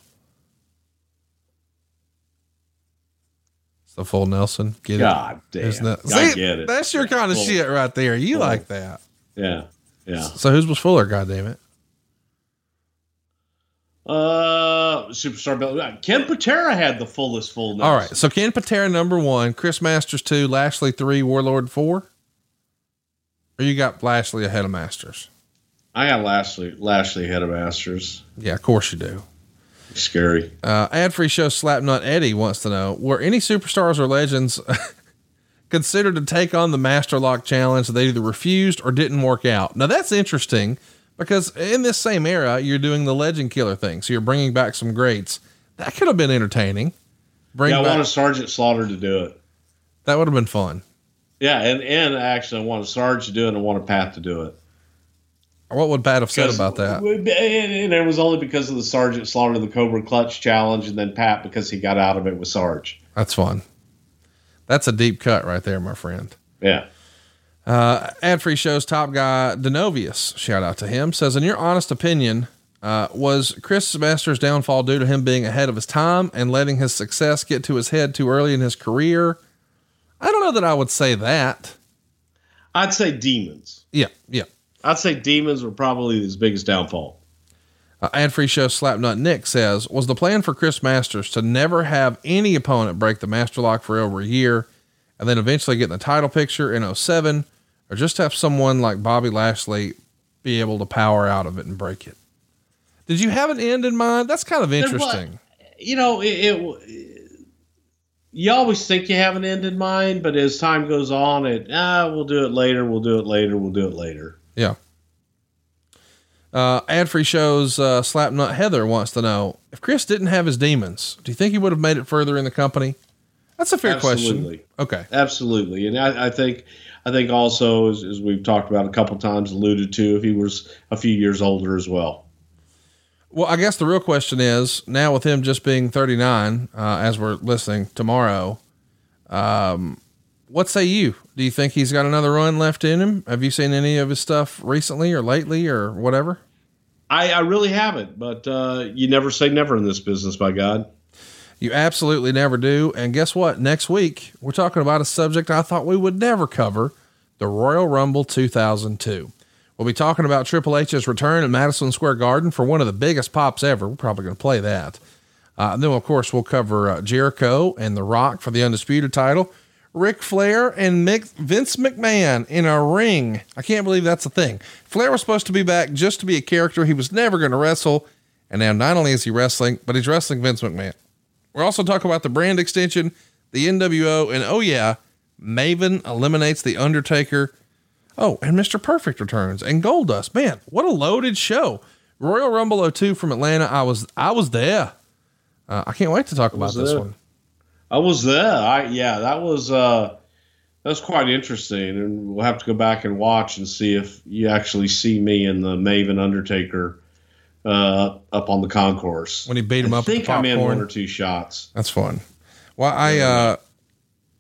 It's the full Nelson. Get God it? damn. Isn't it? I See, get it. That's your kind of Full. shit right there. You Full. like that. Yeah. Yeah. So whose was Fuller? God damn it. Uh, Superstar Bill. Ken Patera had the fullest full. All right. So Ken Patera number one, Chris Masters two, Lashley three, Warlord four. Or you got Lashley ahead of Masters? I got Lashley. Lashley ahead of Masters. Yeah, of course you do. Scary. Uh, ad free show Slapnut Eddie wants to know were any superstars or legends *laughs* considered to take on the Master Lock challenge that they either refused or didn't work out? Now that's interesting because in this same era, you're doing the legend killer thing. So you're bringing back some greats. That could have been entertaining. Bring yeah, I back, wanted Sergeant Slaughter to do it. that would have been fun. Yeah, and and actually, I wanted Sarge to do it, and I wanted Pat to do it. What would Pat have said about that? And, and it was only because of the Sergeant Slaughter, the Cobra Clutch challenge, and then Pat because he got out of it with Sarge. That's fun. That's a deep cut right there, my friend. Yeah. Uh, ad free shows top guy Denovius, shout out to him, says, In your honest opinion, uh, was Chris Masters' downfall due to him being ahead of his time and letting his success get to his head too early in his career? I don't know that I would say that. I'd say demons. Yeah, yeah. I'd say demons were probably his biggest downfall. Uh, ad free show Slapnut Nick says, Was the plan for Chris Masters to never have any opponent break the Master Lock for over a year and then eventually get in the title picture in 07 or just have someone like Bobby Lashley be able to power out of it and break it? Did you have an end in mind? That's kind of interesting. You know, it, it. You always think you have an end in mind, but as time goes on, it ah, we'll do it later. We'll do it later. We'll do it later. Yeah. Uh, ad free shows uh, Slapnut Heather wants to know if Chris didn't have his demons, do you think he would have made it further in the company? That's a fair Absolutely. question. Okay. Absolutely, and I, I think I think also as, as we've talked about a couple times, alluded to, if he was a few years older as well. Well, I guess the real question is now with him just being 39, uh, as we're listening tomorrow, um, what say you? Do you think he's got another run left in him? Have you seen any of his stuff recently or lately or whatever? I, I really haven't, but uh, you never say never in this business, by God. You absolutely never do. And guess what? Next week, we're talking about a subject I thought we would never cover the Royal Rumble 2002. We'll be talking about Triple H's return at Madison Square Garden for one of the biggest pops ever. We're probably going to play that. Uh, then, of course, we'll cover uh, Jericho and The Rock for the Undisputed title, Ric Flair and Mick, Vince McMahon in a ring. I can't believe that's a thing. Flair was supposed to be back just to be a character he was never going to wrestle. And now not only is he wrestling, but he's wrestling Vince McMahon. We're also talking about the brand extension, the NWO, and oh yeah, Maven eliminates the Undertaker. Oh, and Mr. Perfect returns and Goldust. Man, what a loaded show! Royal Rumble 02 from Atlanta. I was I was there. Uh, I can't wait to talk about this there. one. I was there. I yeah, that was uh, that was quite interesting, and we'll have to go back and watch and see if you actually see me in the Maven Undertaker uh, up on the concourse When he beat him I up with think I'm in one or two shots. That's fun. Well, I uh,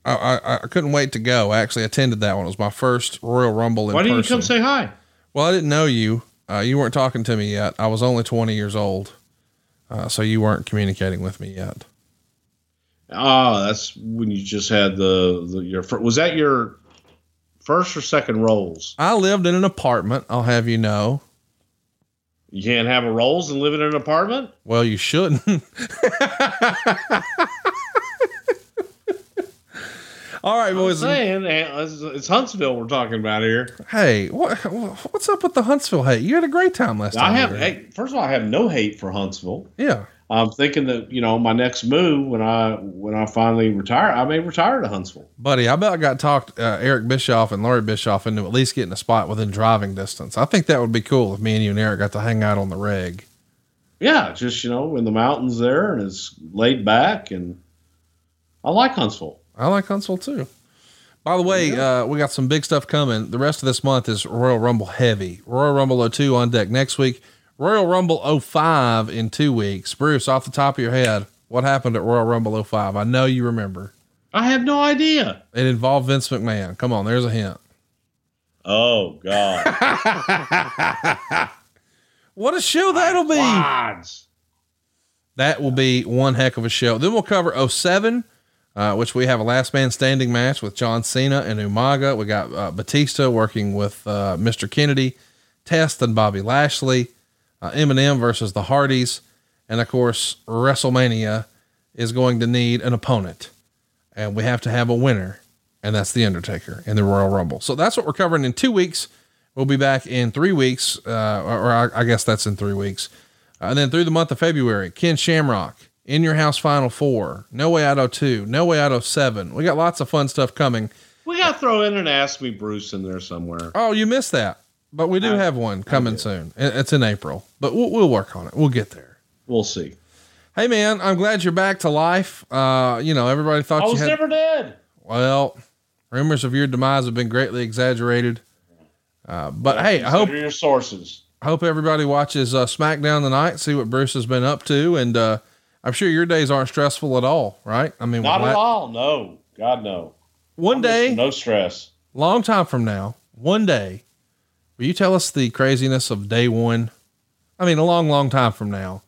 I, I I couldn't wait to go. I actually attended that one. It was my first Royal Rumble in Why didn't you come say hi? Well, I didn't know you. Uh, you weren't talking to me yet. I was only 20 years old. Uh, so you weren't communicating with me yet. Oh, that's when you just had the, the your was that your first or second rolls? I lived in an apartment. I'll have you know. You can't have a rolls and live in an apartment. Well, you shouldn't. *laughs* All right, I'm boys. saying eh, it's, Huntsville we're talking about here. Hey, what what's up with the Huntsville hate? You had a great time last I time. have here. hey, first of all, I have no hate for Huntsville. Yeah. I'm thinking that you know my next move when I when I finally retire, I may retire to Huntsville. Buddy, I about got talked uh, Eric Bischoff and Loree Bischoff into at least getting a spot within driving distance. I think that would be cool if me and you and Eric got to hang out on the reg. Yeah, just you know in the mountains there, and it's laid back, and I like Huntsville. I like Huntsville too. By the way, uh, we got some big stuff coming. The rest of this month is Royal Rumble heavy. Royal Rumble 02 on deck next week. Royal Rumble 05 in two weeks. Bruce, off the top of your head, what happened at Royal Rumble 05? I know you remember. I have no idea. It involved Vince McMahon. Come on, there's a hint. Oh God! *laughs* What a show that'll be. Odds. That will be one heck of a show. Then we'll cover 07, uh, which we have a last man standing match with John Cena and Umaga. We got uh, Batista working with uh, Mr. Kennedy, Test and Bobby Lashley, uh, Eminem versus the Hardys. And of course, WrestleMania is going to need an opponent. And we have to have a winner. And that's The Undertaker in the Royal Rumble. So that's what we're covering in two weeks. We'll be back in three weeks, uh, or, or I, I guess that's in three weeks. Uh, and then through the month of February, Ken Shamrock, In Your House Final Four, No Way Out of 02, No Way Out of 07. We got lots of fun stuff coming. We got to throw in an Ask Me Bruce in there somewhere. Oh, you missed that. But we do I- have one coming soon. It's in April, but we'll, we'll work on it. We'll get there. We'll see. Hey, man, I'm glad you're back to life. Uh, you know, everybody thought I you was had. never dead. well, rumors of your demise have been greatly exaggerated. Uh, but hey, I hope your sources. I hope everybody watches uh, SmackDown tonight, see what Bruce has been up to, and uh, I'm sure your days aren't stressful at all, right? I mean, Not at la- all. No. God, no. One day, No stress. long time from now, one day, will you tell us the craziness of day one? I mean, a long, long time from now,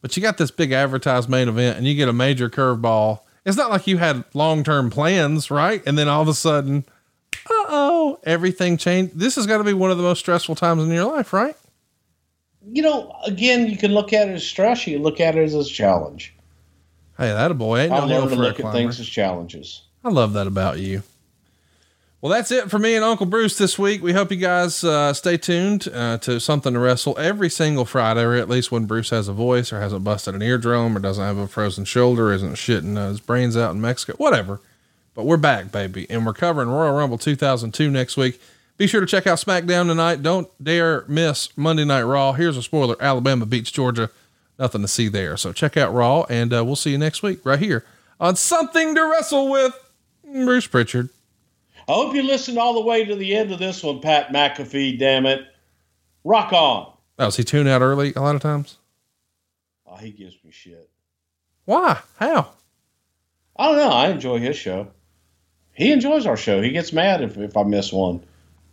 but you got this big advertised main event and you get a major curveball. It's not like you had long term plans, right? And then all of a sudden, uh oh, everything changed. This has got to be one of the most stressful times in your life, right? You know, again, you can look at it as stress. You look at it as a challenge. Hey, that a boy ain't no hill learned to look at climber. things as challenges. I love that about you. Well, that's it for me and Uncle Bruce this week. We hope you guys uh, stay tuned uh, to Something to Wrestle every single Friday, or at least when Bruce has a voice, or hasn't busted an eardrum, or doesn't have a frozen shoulder, isn't shitting uh, his brains out in Mexico, whatever. But we're back, baby, and we're covering Royal Rumble 2002 next week. Be sure to check out SmackDown tonight. Don't dare miss Monday Night Raw. Here's a spoiler: Alabama beats Georgia. Nothing to see there. So check out Raw, and uh, we'll see you next week right here on Something to Wrestle with Bruce Pritchard. I hope you listened all the way to the end of this one, Pat McAfee. Damn it, rock on. Oh, does he tune out early a lot of times? Oh, he gives me shit. Why? How? I don't know. I enjoy his show. He enjoys our show. He gets mad if, if I miss one.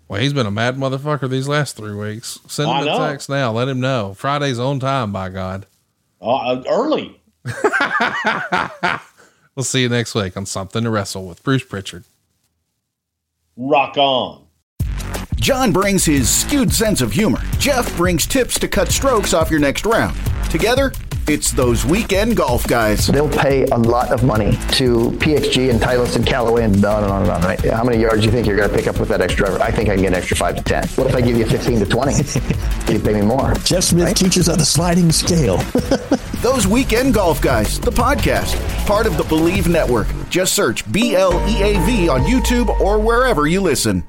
Well, he's been a mad motherfucker these last three weeks. Send him a know. text now. Let him know. Friday's on time, by God. Uh, early. *laughs* We'll see you next week on Something to Wrestle with Bruce Pritchard. Rock on. John brings his skewed sense of humor. Jeff brings tips to cut strokes off your next round. Together, it's those weekend golf guys. They'll pay a lot of money to PXG and Titleist and Callaway and on and on and on, right? How many yards do you think you're going to pick up with that extra driver? I think I can get an extra 5 to 10. What if I give you 15 to 20? *laughs* you pay me more. Jeff Smith teaches on the sliding scale. *laughs* Those Weekend Golf Guys, the podcast, part of the Bleav Network. Just search B L E A V on YouTube or wherever you listen.